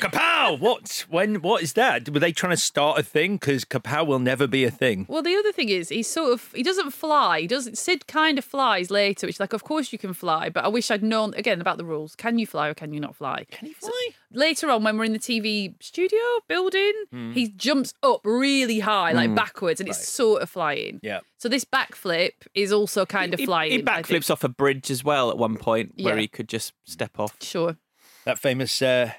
Speaker 1: Kapow! What? When? What is that? Were they trying to start a thing? Because kapow will never be a thing.
Speaker 4: Well, the other thing is, he sort of he doesn't fly. He doesn't. Sid kind of flies later, which like, of course you can fly, but I wish I'd known again about the rules. Can you fly or can you not fly?
Speaker 1: Can he fly?
Speaker 4: Later on, when we're in the TV studio building, he jumps up really high, like backwards, and it's sort of flying.
Speaker 1: Yeah.
Speaker 4: So this backflip is also kind of flying.
Speaker 5: He, backflips off a bridge as well at one point where
Speaker 4: Yeah.
Speaker 5: he could just step off.
Speaker 4: Sure.
Speaker 1: That famous uh,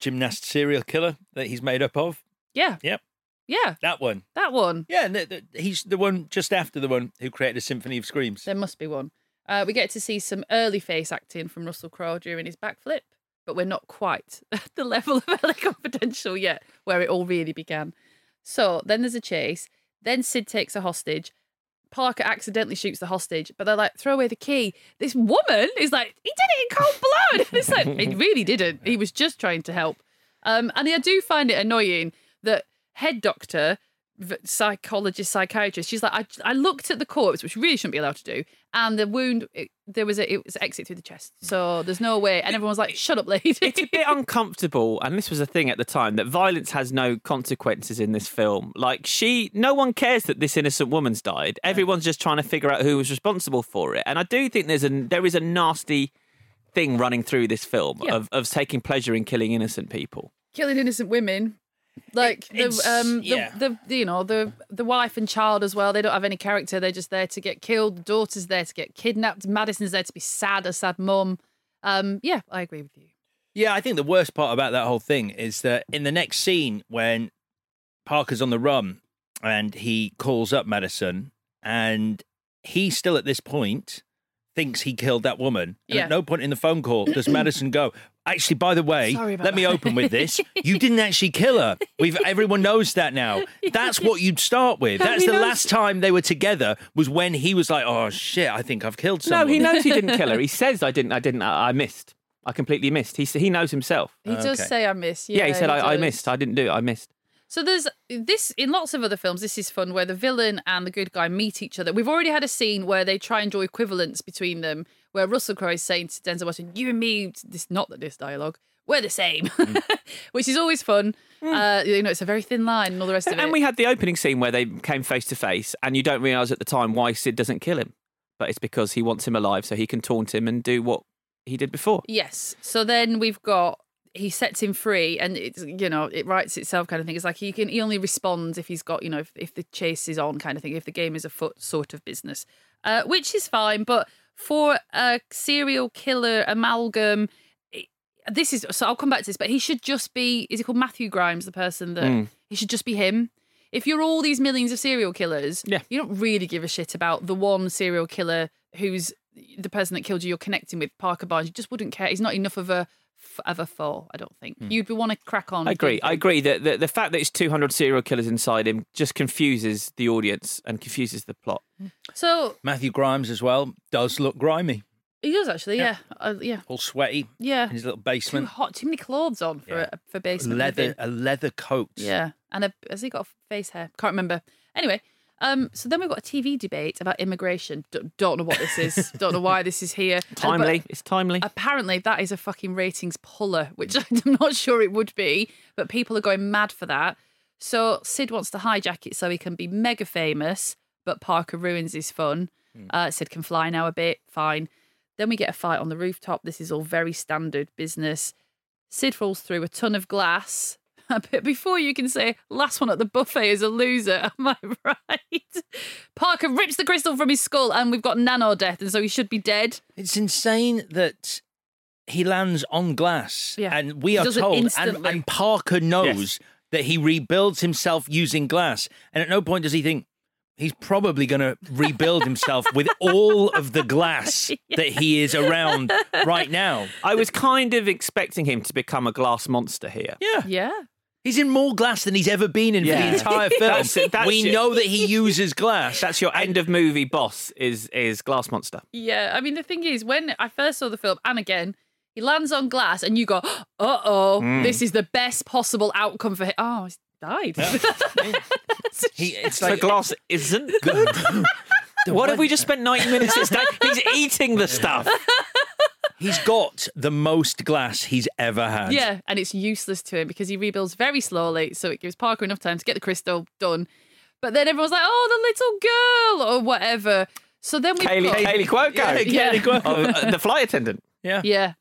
Speaker 1: gymnast serial killer that he's made up of.
Speaker 4: Yeah.
Speaker 1: Yep.
Speaker 4: Yeah.
Speaker 1: That one.
Speaker 4: That one.
Speaker 1: Yeah, and the, the, he's the one just after the one who created a symphony of screams.
Speaker 4: There must be one. Uh, we get to see some early face acting from Russell Crowe during his backflip, but we're not quite at the level of LA Confidential yet, where it all really began. So then there's a chase. Then Sid takes a hostage. Parker accidentally shoots the hostage, but they're like, throw away the key. This woman is like, he did it in cold blood. it's like, he really didn't. He was just trying to help. Um, and I do find it annoying that head doctor, psychologist, psychiatrist, she's like, I, I looked at the corpse, which really shouldn't be allowed to do, and the wound, it, there was a, it was exit through the chest. So there's no way. And everyone was like, shut up, lady.
Speaker 5: it's a bit uncomfortable, and this was a thing at the time that violence has no consequences in this film. Like she, no one cares that this innocent woman's died. Everyone's just trying to figure out who was responsible for it. And I do think there's a there is a nasty thing running through this film
Speaker 4: Yeah.
Speaker 5: of of taking pleasure in killing innocent people.
Speaker 4: killing innocent women. Like the um the,
Speaker 5: yeah.
Speaker 4: the, the you know the the wife and child as well. They don't have any character. They're just there to get killed. The daughter's there to get kidnapped. Madison's there to be sad, a sad mum. Um, yeah, I agree with you.
Speaker 1: Yeah, I think the worst part about that whole thing is that in the next scene when Parker's on the run and he calls up Madison and he still at this point thinks he killed that woman. And
Speaker 4: Yeah.
Speaker 1: at no point in the phone call does Madison go, Actually, by the way,
Speaker 4: Sorry about
Speaker 1: let me open with this. You didn't actually kill her. We've everyone knows that now. That's what you'd start with. That's the
Speaker 5: knows-
Speaker 1: last time they were together was when he was like, "Oh shit, I think I've killed someone."
Speaker 5: No, he knows he didn't kill her. He says I didn't. I didn't. I, I missed. I completely missed. He s- he knows himself.
Speaker 4: He does say I miss.
Speaker 5: Yeah, he said I, I
Speaker 4: does.
Speaker 5: missed. I didn't do it. I missed.
Speaker 4: So there's this in lots of other films. This is fun where the villain and the good guy meet each other. We've already had a scene where they try and draw equivalents between them, where Russell Crowe is saying to Denzel Washington, "You and me, this not that this dialogue, we're the same," which is always fun. Uh, you know, it's a very thin line and all the rest of it.
Speaker 5: And we had the opening scene where they came face to face, and you don't realise at the time why Sid doesn't kill him, but it's because he wants him alive so he can taunt him and do what he did before.
Speaker 4: Yes. So then we've got he sets him free, and it's you know it writes itself kind of thing. It's like he can he only responds if he's got you know if, if the chase is on kind of thing. If the game is afoot, sort of business, uh, which is fine. But for a serial killer amalgam. This is so. I'll come back to this, but he should just be. Is he called Matthew Grimes? The person that
Speaker 5: Mm.
Speaker 4: he should just be him. If you're all these millions of serial killers,
Speaker 5: Yeah.
Speaker 4: you don't really give a shit about the one serial killer who's the person that killed you. You're connecting with Parker Barnes. You just wouldn't care. He's not enough of a f- of a foe. I don't think you'd want to crack on.
Speaker 5: Hmm. I agree. I agree that the, the fact that it's 200 serial killers inside him just confuses the audience and confuses the plot.
Speaker 4: So
Speaker 1: Matthew Grimes as well does look grimy,
Speaker 4: he does actually. Yeah, uh, yeah,
Speaker 1: all sweaty
Speaker 4: yeah.
Speaker 1: in his little
Speaker 4: Too
Speaker 1: basement.
Speaker 4: hot. Too many clothes on for
Speaker 1: Yeah.
Speaker 4: for basement
Speaker 1: leather
Speaker 4: living.
Speaker 1: a leather coat.
Speaker 4: Yeah, and a, has he got face hair? Can't remember. Anyway, um, so then we've got a TV debate about immigration. D- don't know what this is. don't know why this is here. And-
Speaker 5: Timely. it's timely.
Speaker 4: Apparently, that is a fucking ratings puller, which I'm not sure it would be, but people are going mad for that. So Sid wants to hijack it so he can be mega famous, but Parker ruins his fun. Uh, Sid can fly now a bit, fine. Then we get a fight on the rooftop. This is all very standard business. Sid falls through a ton of glass. But before you can say last one at the buffet is a loser, am I right? Parker rips the crystal from his skull, and we've got nano death, and so he should be dead.
Speaker 1: It's insane that he lands on glass,
Speaker 4: Yeah.
Speaker 1: and we
Speaker 4: He
Speaker 1: are
Speaker 4: does it
Speaker 1: told, and,
Speaker 4: instantly.
Speaker 1: and Parker knows that he rebuilds himself using glass, and at no point does he think he's probably going to rebuild himself with all of the glass that he is around right now.
Speaker 5: I was kind of expecting him to become a glass monster here.
Speaker 1: Yeah,
Speaker 4: Yeah.
Speaker 1: He's in more glass than he's ever been in for the entire film.
Speaker 5: That's that's
Speaker 1: we
Speaker 5: it.
Speaker 1: know that he uses glass.
Speaker 5: That's your end of movie boss is is glass monster.
Speaker 4: Yeah, I mean the thing is, when I first saw the film, and again, he lands on glass, and you go, "Uh oh,
Speaker 5: Mm.
Speaker 4: this is the best possible outcome for him." Oh, he's died.
Speaker 1: He, it's
Speaker 5: So
Speaker 1: like
Speaker 5: glass isn't good. what have we just spent 90 minutes this day? He's eating the stuff.
Speaker 1: He's got the most glass he's ever had.
Speaker 4: yeah, and it's useless to him because he rebuilds very slowly, so it gives Parker enough time to get the crystal done. But then everyone's like, "Oh, the little girl," or whatever. So then we
Speaker 5: Kaylee, Kaley Cuoco.
Speaker 1: Yeah, Kaley Cuoco.
Speaker 5: Oh, uh, the flight attendant.
Speaker 1: Yeah.
Speaker 4: Yeah.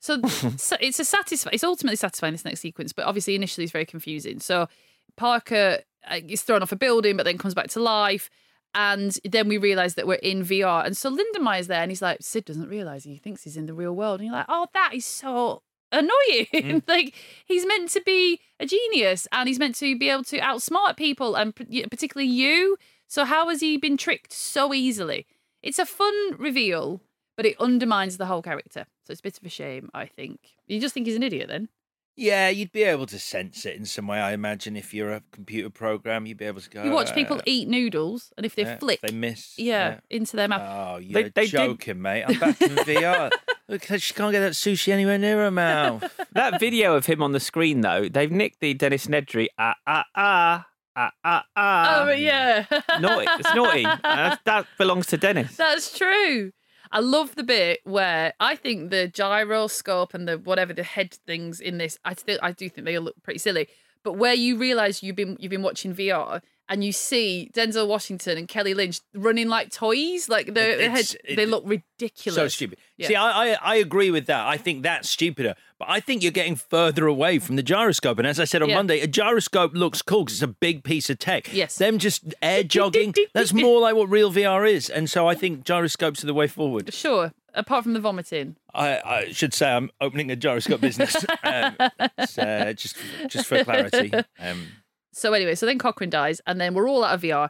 Speaker 4: So, so it's a satisfying. It's ultimately satisfying this next sequence, but obviously initially it's very confusing. So Parker uh, is thrown off a building, but then comes back to life, and then we realise that we're in VR. And so Lindenmeyer's there, and he's like, Sid doesn't realise he thinks he's in the real world, and you're like, oh, that is so annoying. Mm. like he's meant to be a genius and he's meant to be able to outsmart people and particularly you. So how has he been tricked so easily? It's a fun reveal, but it undermines the whole character. So it's a bit of a shame, I think. You just think he's an idiot then?
Speaker 1: Yeah, you'd be able to sense it in some way. I imagine if you're a computer program, you'd be able to go.
Speaker 4: You watch people
Speaker 1: "Uh,
Speaker 4: eat noodles, and if they
Speaker 1: yeah,
Speaker 4: flick,
Speaker 1: they miss.
Speaker 4: yeah, into their mouth.
Speaker 1: Oh, you're
Speaker 5: they did-
Speaker 1: joking, mate. I'm back in VR. Look, she can't get that sushi anywhere near her mouth.
Speaker 5: that video of him on the screen, though, they've nicked the Dennis Nedry ah ah ah ah ah ah.
Speaker 4: oh yeah,
Speaker 5: naughty. It's naughty. That belongs to Dennis.
Speaker 4: That's true. I love the bit where I think the gyroscope and the whatever the head things in this. I still I do think they look pretty silly. But where you realise you've been you've been watching VR and you see Denzel Washington and Kelly Lynch running like toys, like the,
Speaker 1: It-
Speaker 4: the
Speaker 1: it-
Speaker 4: they look ridiculous.
Speaker 1: So stupid.
Speaker 4: Yeah.
Speaker 1: See, I, I I agree with that. I think that's stupider. But I think you're getting further away from the gyroscope. And as I said on
Speaker 4: Yeah.
Speaker 1: Monday, a gyroscope looks cool because it's a big piece of tech.
Speaker 4: Yes.
Speaker 1: Them just air jogging, that's more like what real VR is. And so I think gyroscopes are the way forward.
Speaker 4: Sure, apart from the vomiting.
Speaker 1: I, I should say I'm opening a gyroscope business. um, uh, just, just for clarity. Um,
Speaker 4: So anyway, so then Cochran dies, and then we're all out of VR.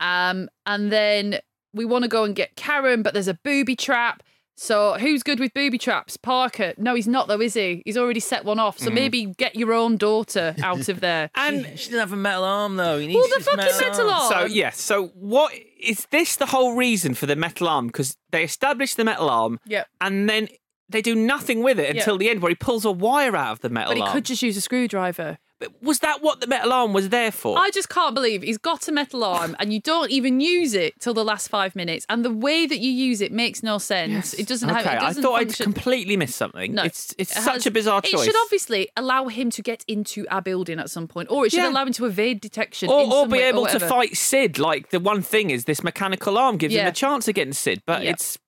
Speaker 4: Um, and then we want to go and get Karen, but there's a booby trap. So who's good with booby traps? Parker. No, he's not though, is he? He's already set one off. So
Speaker 1: Mm.
Speaker 4: maybe get your own daughter out of there.
Speaker 1: and she doesn't have a metal arm, though. He needs
Speaker 4: Well, the fucking metal arm.
Speaker 5: So yes. So what is this? The whole reason for the metal arm? Because they establish the metal arm,
Speaker 4: Yep.
Speaker 5: and then they do nothing with it
Speaker 4: Yeah.
Speaker 5: until the end, where he pulls a wire out of the metal
Speaker 4: But he
Speaker 5: arm.
Speaker 4: could just use a screwdriver.
Speaker 5: Was that what the metal arm was there for?
Speaker 4: I just can't believe he's got a metal arm and you don't even use it till the last five minutes. And the way that you use it makes no sense. It doesn't
Speaker 5: okay,
Speaker 4: have. It
Speaker 5: I thought
Speaker 4: function.
Speaker 5: I'd completely missed something.
Speaker 4: No,
Speaker 5: it's it's
Speaker 4: It
Speaker 5: such
Speaker 4: has-
Speaker 5: a bizarre choice.
Speaker 4: It should obviously allow him to get into our building at some point, or it should
Speaker 5: Yeah.
Speaker 4: allow him to evade detection,
Speaker 5: or, or be
Speaker 4: way, or
Speaker 5: able to fight Sid. Like the one thing is, this mechanical arm gives him a chance against Sid, but
Speaker 4: Yeah.
Speaker 5: it's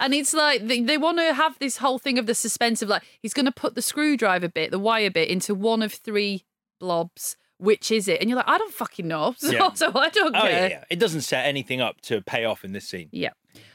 Speaker 4: And it's like they, they want to have this whole thing of the suspense of like he's going to put the screwdriver bit, the wire bit, into one of three blobs. Which is it? And you're like, I don't fucking know, so,
Speaker 1: Yeah.
Speaker 4: so I don't
Speaker 1: oh,
Speaker 4: care.
Speaker 1: yeah, yeah. It doesn't set anything up to pay off in this scene.
Speaker 4: Yeah.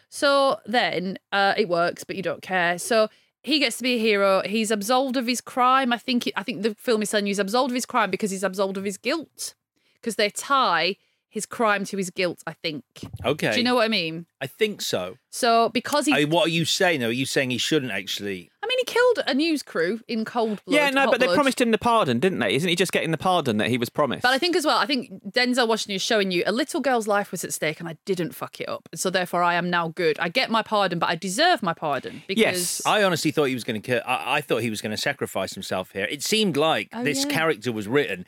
Speaker 4: So then uh, it works, but you don't care. So he gets to be a hero. He's absolved of his crime. I think. I think the film is telling you he's absolved of his crime because he's absolved of his guilt. Because they tie his crime to his guilt. I think.
Speaker 1: Okay.
Speaker 4: Do you know what I mean?
Speaker 1: I think so.
Speaker 4: So because he,
Speaker 1: I, what are you saying, though? Are you saying he shouldn't actually?
Speaker 4: I mean, he killed a news crew in cold blood.
Speaker 5: yeah, no,
Speaker 4: hot
Speaker 5: but they
Speaker 4: blood.
Speaker 5: promised him the pardon, didn't they? Isn't he just getting the pardon that he was promised?
Speaker 4: But I think as well, I think Denzel Washington is showing you a little girl's life was at stake and I didn't fuck it up. So therefore I am now good. I get my pardon, but I deserve my pardon because
Speaker 1: I honestly thought he was going to kill. I, I thought he was going to sacrifice himself here. It seemed like
Speaker 4: Oh,
Speaker 1: this
Speaker 4: yeah.
Speaker 1: character was written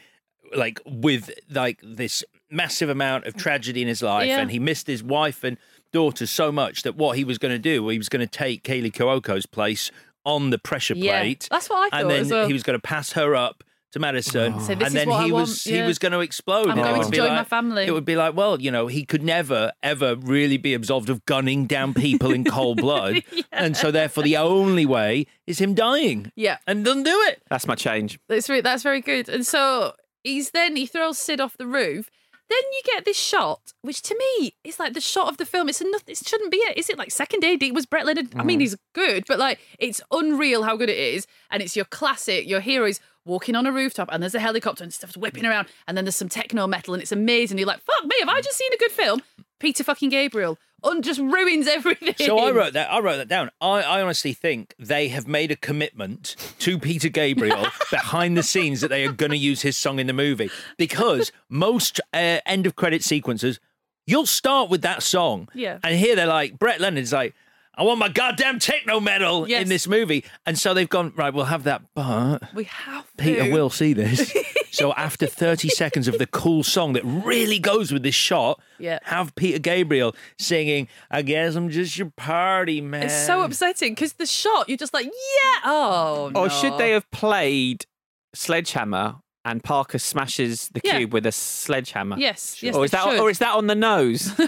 Speaker 1: like with like this massive amount of tragedy in his life,
Speaker 4: Yeah.
Speaker 1: and he missed his wife and daughter so much that what he was going to do, he was going to take Kaley Cuoco's place on the pressure
Speaker 4: Yeah,
Speaker 1: plate.
Speaker 4: that's what I thought.
Speaker 1: And then
Speaker 4: as well.
Speaker 1: he was going to pass her up to Madison,
Speaker 4: Say, "This
Speaker 1: and
Speaker 4: is
Speaker 1: then
Speaker 4: what
Speaker 1: he
Speaker 4: I
Speaker 1: was
Speaker 4: want,"
Speaker 1: he was going to explode.
Speaker 4: I'm going
Speaker 1: would
Speaker 4: to
Speaker 1: be
Speaker 4: join my family.
Speaker 1: It would be like, well, you know, he could never ever really be absolved of gunning down people in cold blood, and so therefore the only way is him dying.
Speaker 4: Yeah.
Speaker 1: and doesn't do it.
Speaker 5: That's my change.
Speaker 4: That's re- that's very good. And so he's then he throws Sid off the roof. Then you get this shot, which to me is like the shot of the film. It's nothing. It shouldn't be it. Is it like second AD was Brett Leonard? I mean, mm. he's good, but like it's unreal how good it is. And it's your classic. Your heroes walking on a rooftop, and there's a helicopter and stuff's whipping around, and then there's some techno metal, and it's amazing. You're like, fuck me, have I just seen a good film? Peter fucking Gabriel un- just ruins everything.
Speaker 1: So I wrote that. I wrote that down. I, I honestly think they have made a commitment to Peter Gabriel behind the scenes that they are going to use his song in the movie because most uh, end of credit sequences, you'll start with that song,
Speaker 4: Yeah.
Speaker 1: and here they're like Brett Leonard's like. I want my goddamn techno metal
Speaker 4: Yes.
Speaker 1: in this movie. And so they've gone, right, we'll have that, but
Speaker 4: We have
Speaker 1: Peter
Speaker 4: to.
Speaker 1: will see this. so after 30 seconds of the cool song that really goes with this shot,
Speaker 4: Yeah.
Speaker 1: have Peter Gabriel singing, I guess I'm just your party man.
Speaker 4: It's so upsetting because the shot, you're just like, yeah. Oh,
Speaker 5: Or
Speaker 4: no.
Speaker 5: should they have played Sledgehammer and Parker smashes the
Speaker 4: Yeah.
Speaker 5: cube with a sledgehammer?
Speaker 4: Yes, yes,
Speaker 5: or is that
Speaker 4: should.
Speaker 5: or is that on the nose?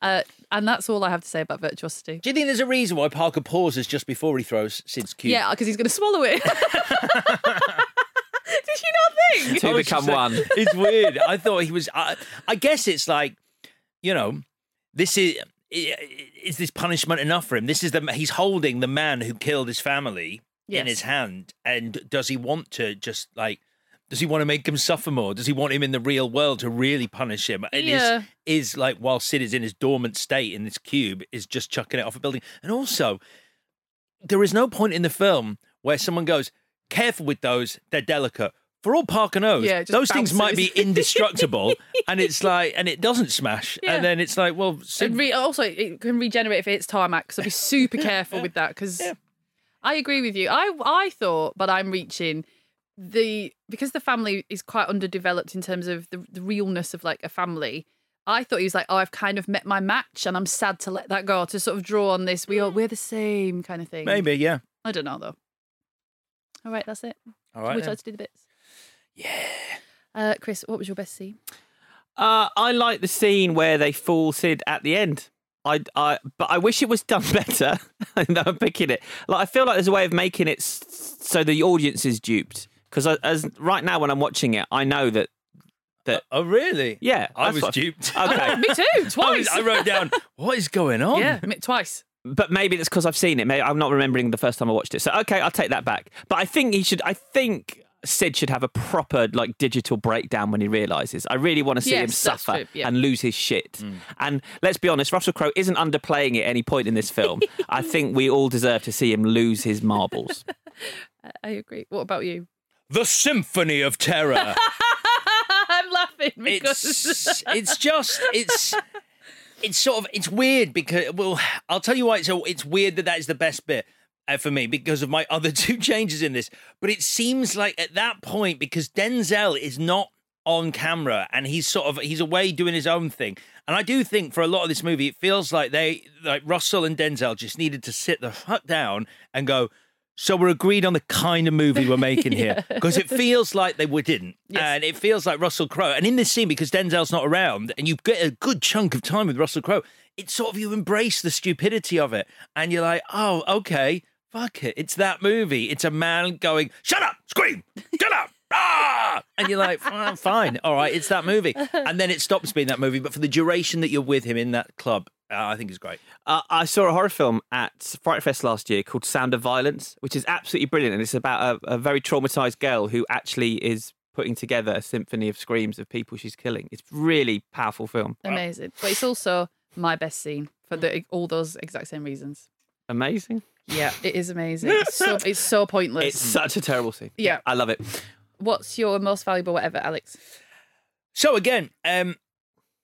Speaker 4: Uh, and that's all I have to say about virtuosity.
Speaker 1: Do you think there's a reason why Parker pauses just before he throws Sid's cube?
Speaker 4: Yeah, because he's going to swallow it. Did you not think?
Speaker 5: Two
Speaker 1: I was
Speaker 5: become
Speaker 1: just
Speaker 5: one.
Speaker 1: It's weird. I thought he was. I, I guess it's like, you know, this is is this punishment enough for him? This is the he's holding the man who killed his family in his hand, and does he want to just like? Does he want to make him suffer more? Does he want him in the real world to really punish him? And
Speaker 4: Yeah.
Speaker 1: is is like while Sid is in his dormant state in this cube, is just chucking it off a building. And also, there is no point in the film where someone goes, "Careful with those; they're delicate." For all Parker knows,
Speaker 4: Yeah,
Speaker 1: those things might be indestructible, and it's like, and it doesn't smash,
Speaker 4: Yeah.
Speaker 1: and then it's like, well,
Speaker 4: re- also, it can regenerate if it hits tarmac. So be super careful with that because I agree with you. I I thought, but I'm reaching the because the family is quite underdeveloped in terms of the, the realness of like a family. I thought he was like, oh, I've kind of met my match, and I'm sad to let that go. To sort of draw on this, we all we're the same kind of thing.
Speaker 1: maybe, yeah.
Speaker 4: I don't know though. All right, that's it.
Speaker 1: All right
Speaker 4: Would you like to do the bits? Yeah. Uh, Chris, what was your best scene?
Speaker 5: Uh, I like the scene where they fool Sid at the end. I, I, but I wish it was done better. I'm picking it. Like I feel like there's a way of making it so the audience is duped. Because as right now when I'm watching it, I know that that.
Speaker 1: Oh, really?
Speaker 5: Yeah,
Speaker 1: I was
Speaker 5: what-
Speaker 1: duped.
Speaker 5: Okay,
Speaker 4: Me too,
Speaker 1: I, was-
Speaker 4: twice.
Speaker 1: I wrote down what is going on.
Speaker 4: yeah, me- twice.
Speaker 5: But maybe it's because I've seen it. Maybe I'm not remembering the first time I watched it. So okay, I'll take that back. But I think he should. I think Sid should have a proper like digital breakdown when he realizes. I really want to see him
Speaker 4: Yes, that's
Speaker 5: suffer
Speaker 4: yeah.
Speaker 5: and lose his shit. Mm. And let's be honest, Russell Crowe isn't underplaying it at any point in this film. I think we all deserve to see him lose his marbles.
Speaker 4: I- I agree. What about you?
Speaker 1: The Symphony of Terror.
Speaker 4: I'm laughing because
Speaker 1: it's it's just it's it's sort of it's weird because well I'll tell you why it's so it's weird that that is the best bit uh, for me because of my other two changes in this. But it seems like at that point because Denzel is not on camera and he's sort of he's away doing his own thing. And I do think for a lot of this movie it feels like they like Russell and Denzel just needed to sit the fuck down and go so we're agreed on the kind of movie we're making here because it feels like they were didn't, and it feels like Russell Crowe. And in this scene, because Denzel's not around, and you get a good chunk of time with Russell Crowe, it's sort of you embrace the stupidity of it, and you're like, oh, okay, fuck it, it's that movie. It's a man going, shut up, scream, shut up. Ah! And you're like, "Ah, fine, all right, it's that movie. And then it stops being that movie. But for the duration that you're with him in that club, uh, I think it's great.
Speaker 5: Uh, I saw a horror film at Fright Fest last year called Sound of Violence, which is absolutely brilliant, and it's about a, a very traumatized girl who actually is putting together a symphony of screams of people she's killing. It's really powerful film.
Speaker 4: amazing. But it's also my best scene for the, all those exact same reasons.
Speaker 5: Amazing.
Speaker 4: Yeah, it is amazing. It's so, it's so pointless.
Speaker 5: It's such a terrible scene.
Speaker 4: Yeah.
Speaker 5: I love it.
Speaker 4: What's your most valuable whatever, Alex?
Speaker 1: So again, um,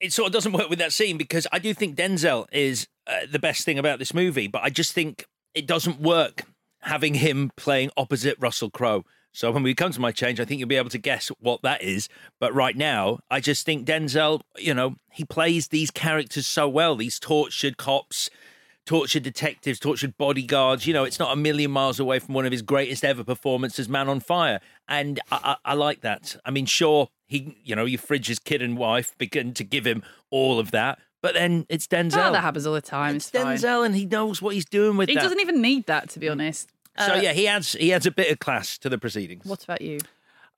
Speaker 1: it sort of doesn't work with that scene because I do think Denzel is uh, the best thing about this movie, but I just think it doesn't work having him playing opposite Russell Crowe. So when we come to my change, I think you'll be able to guess what that is. But right now, I just think Denzel, you know, he plays these characters so well. These tortured cops, tortured detectives, tortured bodyguards. You know, it's not a million miles away from one of his greatest ever performances, Man on Fire. And I, I, I like that. I mean, sure, he, you know, you fridge his kid and wife, begin to give him all of that. But then it's Denzel.
Speaker 4: Oh, that happens all the time. It's, fine.
Speaker 1: Denzel, and he knows what he's doing with
Speaker 4: He
Speaker 1: that.
Speaker 4: doesn't even need that, to be honest.
Speaker 1: so
Speaker 4: Uh,
Speaker 1: yeah, he adds he adds a bit of class to the proceedings.
Speaker 4: What about you?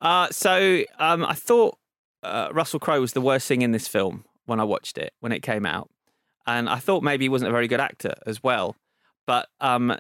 Speaker 5: Uh, so um, I thought uh, Russell Crowe was the worst thing in this film when I watched it when it came out, and I thought maybe he wasn't a very good actor as well. But um,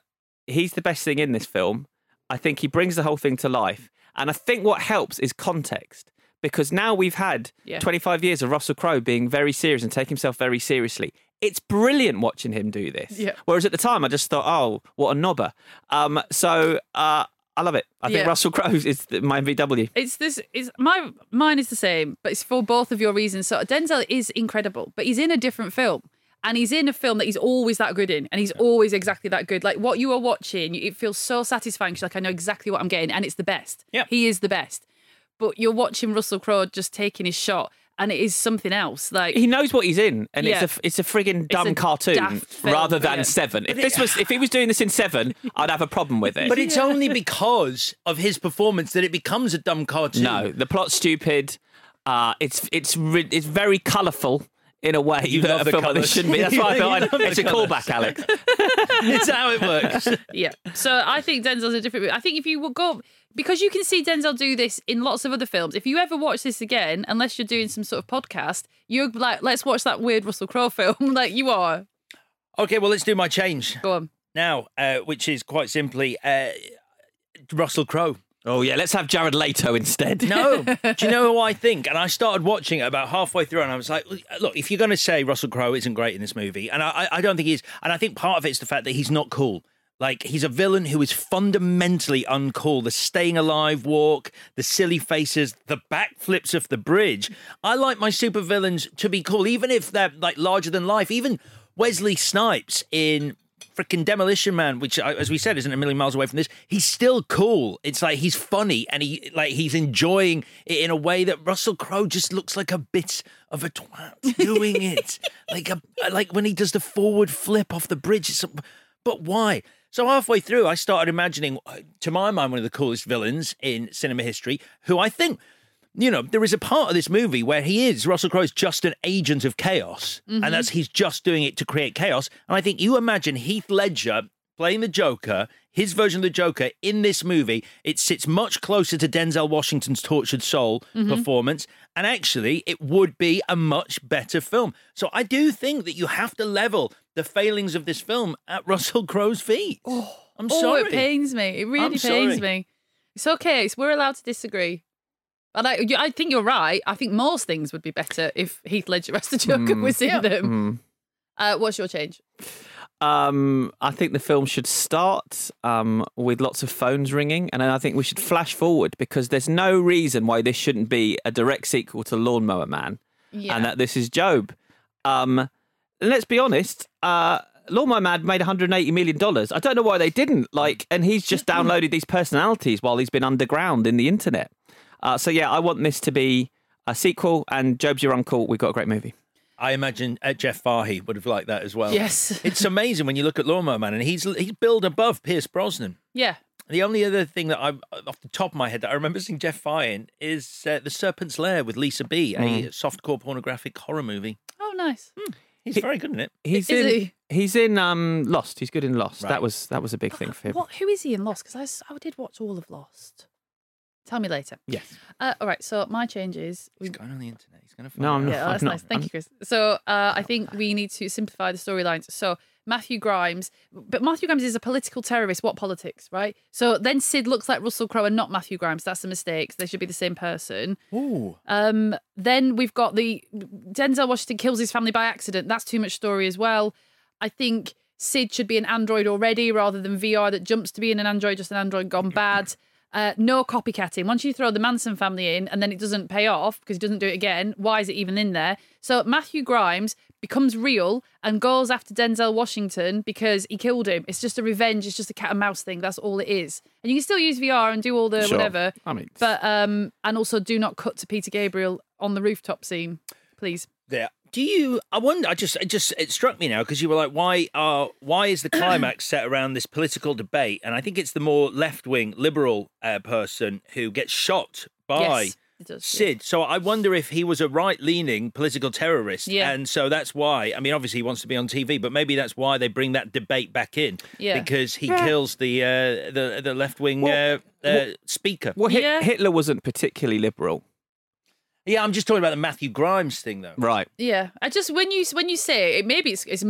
Speaker 5: he's the best thing in this film. I think he brings the whole thing to life, and I think what helps is context because now we've had
Speaker 4: Yeah.
Speaker 5: 25 years of Russell Crowe being very serious and taking himself very seriously. It's brilliant watching him do this.
Speaker 4: Yeah.
Speaker 5: Whereas at the time, I just thought, oh, what a knobber. Um, so uh, I love it. I think Russell Crowe is my VW.
Speaker 4: It's this is my mine is the same, but it's for both of your reasons. So Denzel is incredible, but he's in a different film. And he's in a film that he's always that good in, and he's always exactly that good. Like what you are watching, it feels so satisfying. 'cause You're like, I know exactly what I'm getting, and it's the best.
Speaker 1: Yeah.
Speaker 4: he is the best. But you're watching Russell Crowe just taking his shot, and it is something else. Like
Speaker 5: He knows what he's in, and
Speaker 4: Yeah.
Speaker 5: it's a it's a friggin' dumb
Speaker 4: a
Speaker 5: cartoon
Speaker 4: daft film,
Speaker 5: rather than
Speaker 4: yeah.
Speaker 5: Seven. If this was if he was doing this in Seven, I'd have a problem with it.
Speaker 1: But it's only because of his performance that it becomes a dumb cartoon.
Speaker 5: no, the plot's stupid. Uh, it's it's it's very colourful in a way
Speaker 1: You
Speaker 5: that
Speaker 1: love
Speaker 5: a
Speaker 1: the
Speaker 5: film like this shouldn't be. That's why I
Speaker 1: You
Speaker 5: thought I'd, it's a
Speaker 1: colours.
Speaker 5: callback, Alex.
Speaker 1: it's how it works.
Speaker 4: Yeah. So I think Denzel's a different. I think if you will go because you can see Denzel do this in lots of other films. If you ever watch this again, unless you're doing some sort of podcast, you're like, let's watch that weird Russell Crowe film. like you are.
Speaker 1: Okay, well, let's do my change.
Speaker 4: Go on.
Speaker 1: Now, uh, which is quite simply uh, Russell Crowe.
Speaker 5: Oh yeah, let's have Jared Leto instead.
Speaker 1: No, do you know who I think? And I started watching it about halfway through, and I was like, "Look, if you're going to say Russell Crowe isn't great in this movie, and I, I don't think he is, and I think part of it's the fact that he's not cool. Like he's a villain who is fundamentally uncool. The staying alive walk, the silly faces, the backflips of the bridge. I like my supervillains to be cool, even if they're like larger than life. Even Wesley Snipes in freaking Demolition Man, which, as we said, isn't a million miles away from this. He's still cool. It's like he's funny and he like he's enjoying it in a way that Russell Crowe just looks like a bit of a twat doing it, like a like when he does the forward flip off the bridge. But why? So halfway through, I started imagining, uh, to my mind, one of the coolest villains in cinema history, who I think you know, there is a part of this movie where he is Russell Crowe's just an agent of chaos,
Speaker 4: Mhm.
Speaker 1: and that's he's just doing it to create chaos. And I think you imagine Heath Ledger playing the Joker, his version of the Joker in this movie. It sits much closer to Denzel Washington's tortured soul
Speaker 4: Mhm.
Speaker 1: performance, and actually, it would be a much better film. So I do think that you have to level the failings of this film at Russell Crowe's feet. Oh, I'm sorry.
Speaker 4: oh, it pains me. It really
Speaker 1: I'm
Speaker 4: pains
Speaker 1: sorry.
Speaker 4: me. It's okay. It's, we're allowed to disagree. And I, I think you're right. I think most things would be better if Heath Ledger as the Joker
Speaker 5: Mm.
Speaker 4: was in
Speaker 5: Yeah.
Speaker 4: them.
Speaker 5: Mm.
Speaker 4: Uh, what's your change?
Speaker 5: Um, I think the film should start um, with lots of phones ringing, and then I think we should flash forward because there's no reason why this shouldn't be a direct sequel to Lawnmower Man,
Speaker 4: Yeah.
Speaker 5: and that this is Jobe. Um, and let's be honest, uh, Lawnmower Man made 180 million dollars. I don't know why they didn't. Like, and he's just downloaded these personalities while he's been underground in the internet. Uh, so yeah, I want this to be a sequel, and Jobe's your uncle. We've got a great movie.
Speaker 1: I imagine uh, Jeff Fahey would have liked that as well.
Speaker 4: Yes.
Speaker 1: it's amazing when you look at Lawnmower Man, and he's he's billed above Pierce Brosnan.
Speaker 4: Yeah.
Speaker 1: The only other thing that I, off the top of my head, that I remember seeing Jeff Fahey in is uh, The Serpent's Lair with Lisa B, a
Speaker 5: Mm.
Speaker 1: softcore pornographic horror movie.
Speaker 4: Oh, nice.
Speaker 1: He's very good in it.
Speaker 5: He's
Speaker 4: Is
Speaker 5: in.
Speaker 4: he?
Speaker 5: He's in um, Lost. He's good in Lost.
Speaker 1: Right.
Speaker 5: That was that was a big thing for him.
Speaker 4: What? Who is he in Lost? Because I, I did watch all of Lost. Tell me later.
Speaker 5: Yes.
Speaker 4: Uh, all right. So my changes.
Speaker 1: He's going on the internet. He's going to find
Speaker 5: No, I'm
Speaker 1: out.
Speaker 5: not.
Speaker 4: Yeah, that's
Speaker 5: I'm not.
Speaker 4: nice. Thank
Speaker 5: I'm-
Speaker 4: you, Chris. So uh, I think we need to simplify the storylines. So Matthew Grimes, but Matthew Grimes is a political terrorist. What politics, right? So then Sid looks like Russell Crowe and not Matthew Grimes. That's a mistake. They should be the same person.
Speaker 1: Ooh.
Speaker 4: Um, then we've got the Denzel Washington kills his family by accident. That's too much story as well. I think Sid should be an android already rather than VR that jumps to being an android, just an android gone bad. Uh, no copycatting. Once you throw the Manson family in and then it doesn't pay off because he doesn't do it again, why is it even in there? So Matthew Grimes becomes real and goes after Denzel Washington because he killed him. It's just a revenge. It's just a cat and mouse thing. That's all it is. And you can still use VR and do all the
Speaker 5: Sure.
Speaker 4: whatever.
Speaker 5: I mean,
Speaker 4: But um, and also do not cut to Peter Gabriel on the rooftop scene, please.
Speaker 1: There. Do you? I wonder. I just, it just, it struck me now because you were like, why are, why is the climax set around this political debate? And I think it's the more left-wing liberal uh, person who gets shot by
Speaker 4: Yes, it does, yeah.
Speaker 1: Sid. So I wonder if he was a right-leaning political terrorist,
Speaker 4: Yeah.
Speaker 1: and so that's why. I mean, obviously he wants to be on TV, but maybe that's why they bring that debate back in.
Speaker 4: Yeah.
Speaker 1: because he
Speaker 5: Yeah.
Speaker 1: kills the uh, the the left-wing
Speaker 5: Well,
Speaker 1: uh, uh, speaker.
Speaker 5: well,
Speaker 4: Yeah.
Speaker 5: Hitler wasn't particularly liberal,
Speaker 1: Yeah, I'm just talking about the Matthew Grimes thing, though.
Speaker 5: right?
Speaker 4: Yeah, I just when you when you say it, maybe it's, it's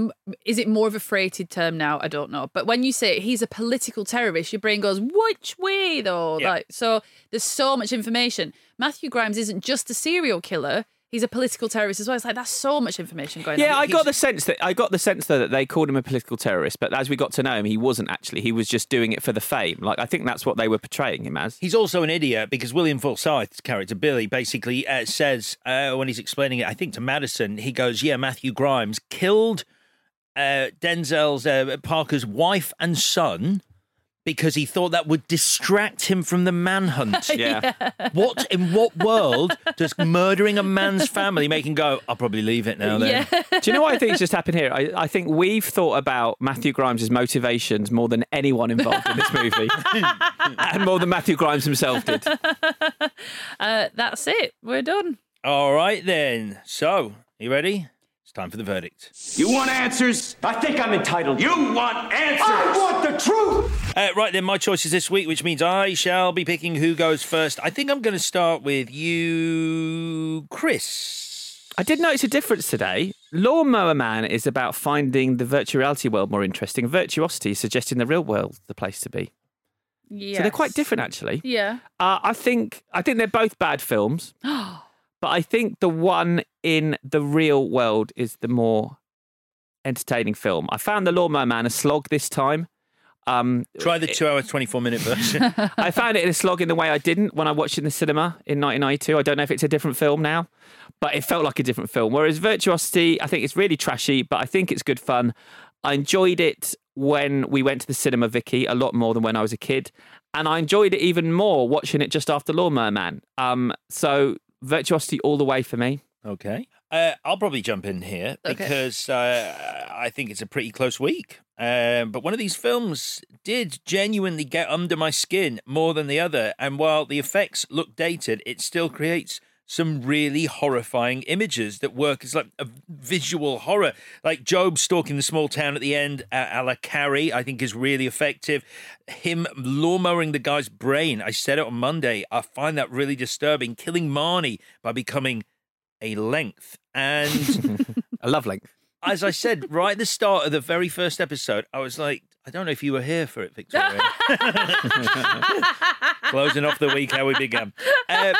Speaker 4: is it more of a freighted term now? I don't know, but when you say it, he's a political terrorist, your brain goes which way though?
Speaker 1: Yeah.
Speaker 4: Like so, there's so much information. Matthew Grimes isn't just a serial killer; he's a political terrorist as well. It's like that's so much information going
Speaker 5: Yeah,
Speaker 4: on.
Speaker 5: I got the sense that I got the sense though that they called him a political terrorist, but as we got to know him, he wasn't actually. He was just doing it for the fame. Like I think that's what they were portraying him as.
Speaker 1: He's also an idiot because William Forsythe's character Billy basically uh, says uh, when he's explaining it, I think to Madison, he goes, "Yeah, Matthew Grimes killed uh, Denzel's uh, Parker's wife and son." Because he thought that would distract him from the manhunt.
Speaker 5: Yeah.
Speaker 1: What in what world does murdering a man's family make him go? I'll probably leave it now. Then.
Speaker 4: Yeah,
Speaker 5: Do you know what I think has just happened here? I, I think we've thought about Matthew Grimes' motivations more than anyone involved in this movie, and more than Matthew Grimes himself did.
Speaker 4: uh, that's it. We're done.
Speaker 1: All right then. So, you ready? It's time for the verdict.
Speaker 6: You want answers? I think I'm entitled. You want answers? I want the truth!
Speaker 1: Uh, right then, my choices this week, which means I shall be picking who goes first. I think I'm going to start with you, Chris.
Speaker 5: I did notice a difference today. Lawnmower Man is about finding the virtual reality world more interesting. Virtuosity is suggesting the real world the place to be.
Speaker 4: Yeah.
Speaker 5: So they're quite different, actually.
Speaker 4: Yeah.
Speaker 5: Uh, I think I think they're both bad films, but I think the one in the real world is the more entertaining film. I found the Lawnmower Man a slog this time. Um,
Speaker 1: Try the two hour, 24 minute version.
Speaker 5: I found it in a slog in the way I didn't when I watched it in the cinema in 1992. I don't know if it's a different film now, but it felt like a different film. Whereas Virtuosity, I think it's really trashy, but I think it's good fun. I enjoyed it when we went to the cinema, Vicky, a lot more than when I was a kid. And I enjoyed it even more watching it just after Lawnmower Man. Um, so Virtuosity all the way for me.
Speaker 1: Okay. Uh, I'll probably jump in here
Speaker 4: Okay.
Speaker 1: because uh, I think it's a pretty close week. Um, but one of these films did genuinely get under my skin more than the other. And while the effects look dated, it still creates some really horrifying images that work as like a visual horror. Like Jobe stalking the small town at the end, uh, a la Carrie, I think is really effective. Him lawnmowing the guy's brain, I said it on Monday, I find that really disturbing. Killing Marnie by becoming a length. And
Speaker 5: a love length.
Speaker 1: As I said right at the start of the very first episode, I was like, I don't know if you were here for it, Victoria. Closing off the week how we began. Uh,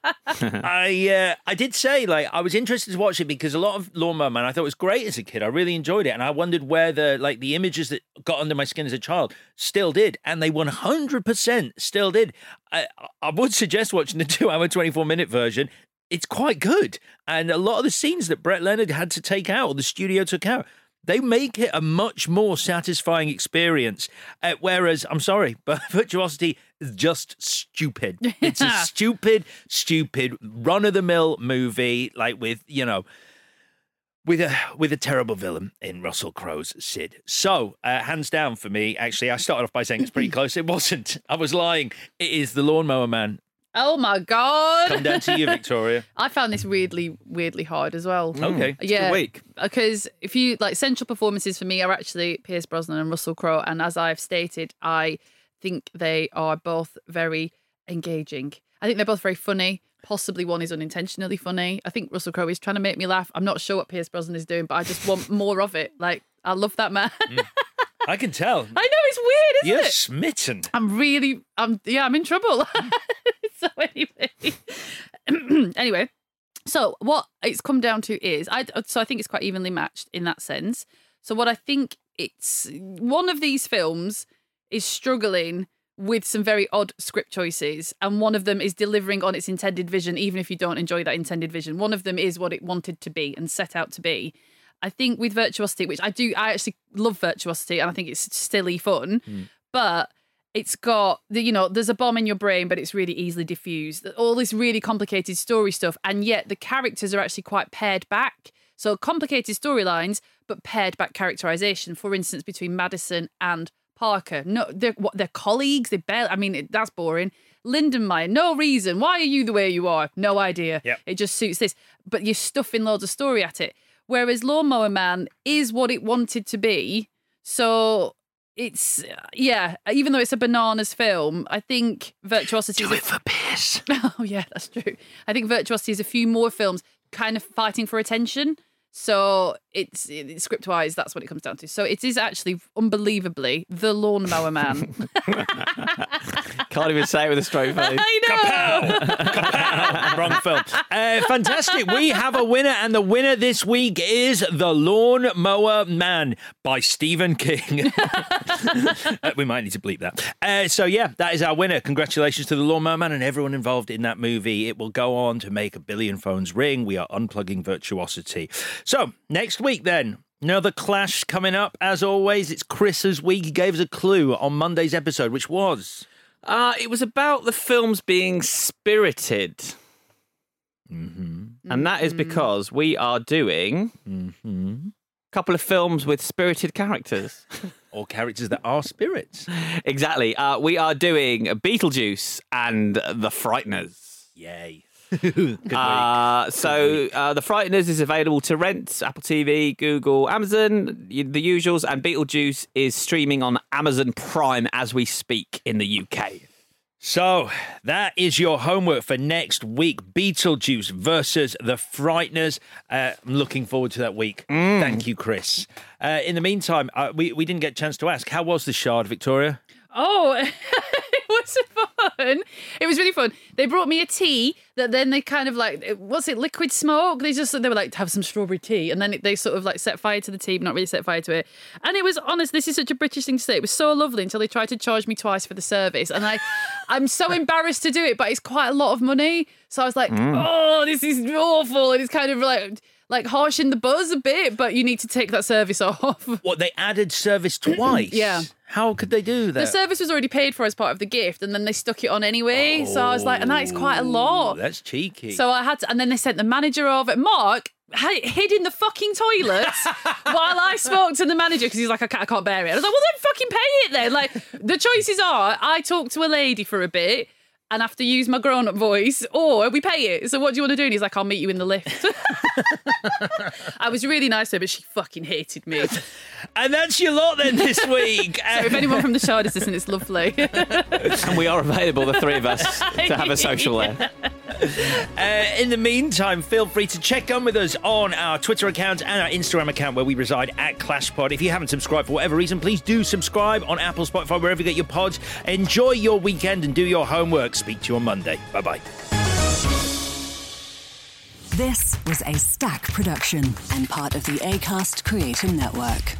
Speaker 1: I uh, I did say like I was interested to watch it because a lot of Lawnmower Man I thought was great as a kid. I really enjoyed it, and I wondered where the like the images that got under my skin as a child still did, and they one hundred percent still did. I I would suggest watching the two hour twenty four minute version. It's quite good, and a lot of the scenes that Brett Leonard had to take out or the studio took out. They make it a much more satisfying experience. Uh, whereas, I'm sorry, but Virtuosity is just stupid. It's a stupid, stupid, run of the mill movie, like with, you know, with a with a terrible villain in Russell Crowe's Sid. So, uh, hands down for me, actually, I started off by saying it's pretty close. It wasn't. I was lying. It is The Lawnmower Man.
Speaker 4: Oh my god!
Speaker 1: Come down to you, Victoria.
Speaker 4: I found this weirdly, weirdly hard as well. Mm.
Speaker 1: Okay. It's a
Speaker 4: yeah,
Speaker 1: week.
Speaker 4: because if you like central performances for me are actually Pierce Brosnan and Russell Crowe, and as I've stated, I think they are both very engaging. I think they're both very funny. Possibly one is unintentionally funny. I think Russell Crowe is trying to make me laugh. I'm not sure what Pierce Brosnan is doing, but I just want more of it. Like I love that man. Mm.
Speaker 1: I can tell.
Speaker 4: I know it's weird, isn't it?
Speaker 1: You're smitten.
Speaker 4: I'm really, I'm yeah, I'm in trouble. so anyway, anyway, so what it's come down to is I so I think it's quite evenly matched in that sense. So what I think it's one of these films is struggling with some very odd script choices and one of them is delivering on its intended vision even if you don't enjoy that intended vision. One of them is what it wanted to be and set out to be. I think with virtuosity which i do i actually love virtuosity and i think it's silly fun hmm. but it's got the you know there's a bomb in your brain but it's really easily diffused all this really complicated story stuff and yet the characters are actually quite pared back so complicated storylines but pared back characterization for instance between madison and parker no they're what they're colleagues they barely i mean it, that's boring Lindenmeyer, no reason. Why are you the way you are? No idea.
Speaker 1: Yep.
Speaker 4: It just suits this. But you're stuffing loads of story at it. Whereas Lawnmower Man is what it wanted to be. So it's uh, yeah. Even though it's a bananas film, I think Virtuosity. Do
Speaker 1: it for Pierce.
Speaker 4: oh yeah, that's true. I think Virtuosity is a few more films kind of fighting for attention. So it's, it's script wise, that's what it comes down to. So it is actually unbelievably the Lawnmower Man.
Speaker 5: Can't even say it with a straight face.
Speaker 4: I know.
Speaker 1: Wrong film. Uh, fantastic. We have a winner, and the winner this week is The Lawn Mower Man by Stephen King. Uh, we might need to bleep that. Uh, so, yeah, that is our winner. Congratulations to The Lawn Mower Man and everyone involved in that movie. It will go on to make a billion phones ring. We are unplugging virtuosity. So, next week, then. Another clash coming up. As always, it's Chris's week. He gave us a clue on Monday's episode, which was.
Speaker 5: Uh, it was about the films being spirited.
Speaker 1: Mm-hmm.
Speaker 5: And that is because we are doing
Speaker 1: Mm-hmm.
Speaker 5: a couple of films with spirited characters.
Speaker 1: Or characters that are spirits.
Speaker 5: exactly. Uh, we are doing Beetlejuice and The Frighteners.
Speaker 1: Yay.
Speaker 5: Uh, so uh, The Frighteners is available to rent, Apple TV, Google, Amazon, the usuals, and Beetlejuice is streaming on Amazon Prime as we speak in the UK.
Speaker 1: So that is your homework for next week Beetlejuice versus the Frighteners. Uh, I'm looking forward to that week. Thank you, Chris. Uh, in the meantime, uh, we, we didn't get a chance to ask how was the Shard, Victoria?
Speaker 4: Oh, it was fun. It was really fun. They brought me a tea that then they kind of like, what's it, liquid smoke? They just, they were like, have some strawberry tea. And then they sort of like set fire to the tea, but not really set fire to it. And it was honest, this is such a British thing to say. It was so lovely until they tried to charge me twice for the service. And I, I'm so embarrassed to do it, but it's quite a lot of money. So I was like,
Speaker 1: Mm.
Speaker 4: oh, this is awful. And it's kind of like, like harsh in the buzz a bit, but you need to take that service off.
Speaker 1: What, they added service twice?
Speaker 4: Yeah.
Speaker 1: How could they do that?
Speaker 4: The service was already paid for as part of the gift, and then they stuck it on anyway. So I was like, and that is quite a
Speaker 1: Oh,
Speaker 4: lot.
Speaker 1: that's cheeky.
Speaker 4: So I had to, and then they sent the manager over. Mark hi- hid in the fucking toilets while I spoke to the manager because he's like, I can't, I can't bear it. I was like, well, then fucking pay it then. Like, the choices are I talk to a lady for a bit and have to use my grown up voice, or we pay it. So what do you want to do? And he's like, I'll meet you in the lift. I was really nice to her, but she fucking hated me. So
Speaker 1: and that's your lot then this week.
Speaker 4: if anyone from the Shard is listening, it's lovely.
Speaker 5: and we are available, the three of us, to have a social there.
Speaker 1: Uh, in the meantime, feel free to check in with us on our Twitter account and our Instagram account where we reside at ClashPod. If you haven't subscribed for whatever reason, please do subscribe on Apple, Spotify, wherever you get your pods. Enjoy your weekend and do your homework. Speak to you on Monday. Bye bye.
Speaker 7: This was a Stack production and part of the ACAST Creator Network.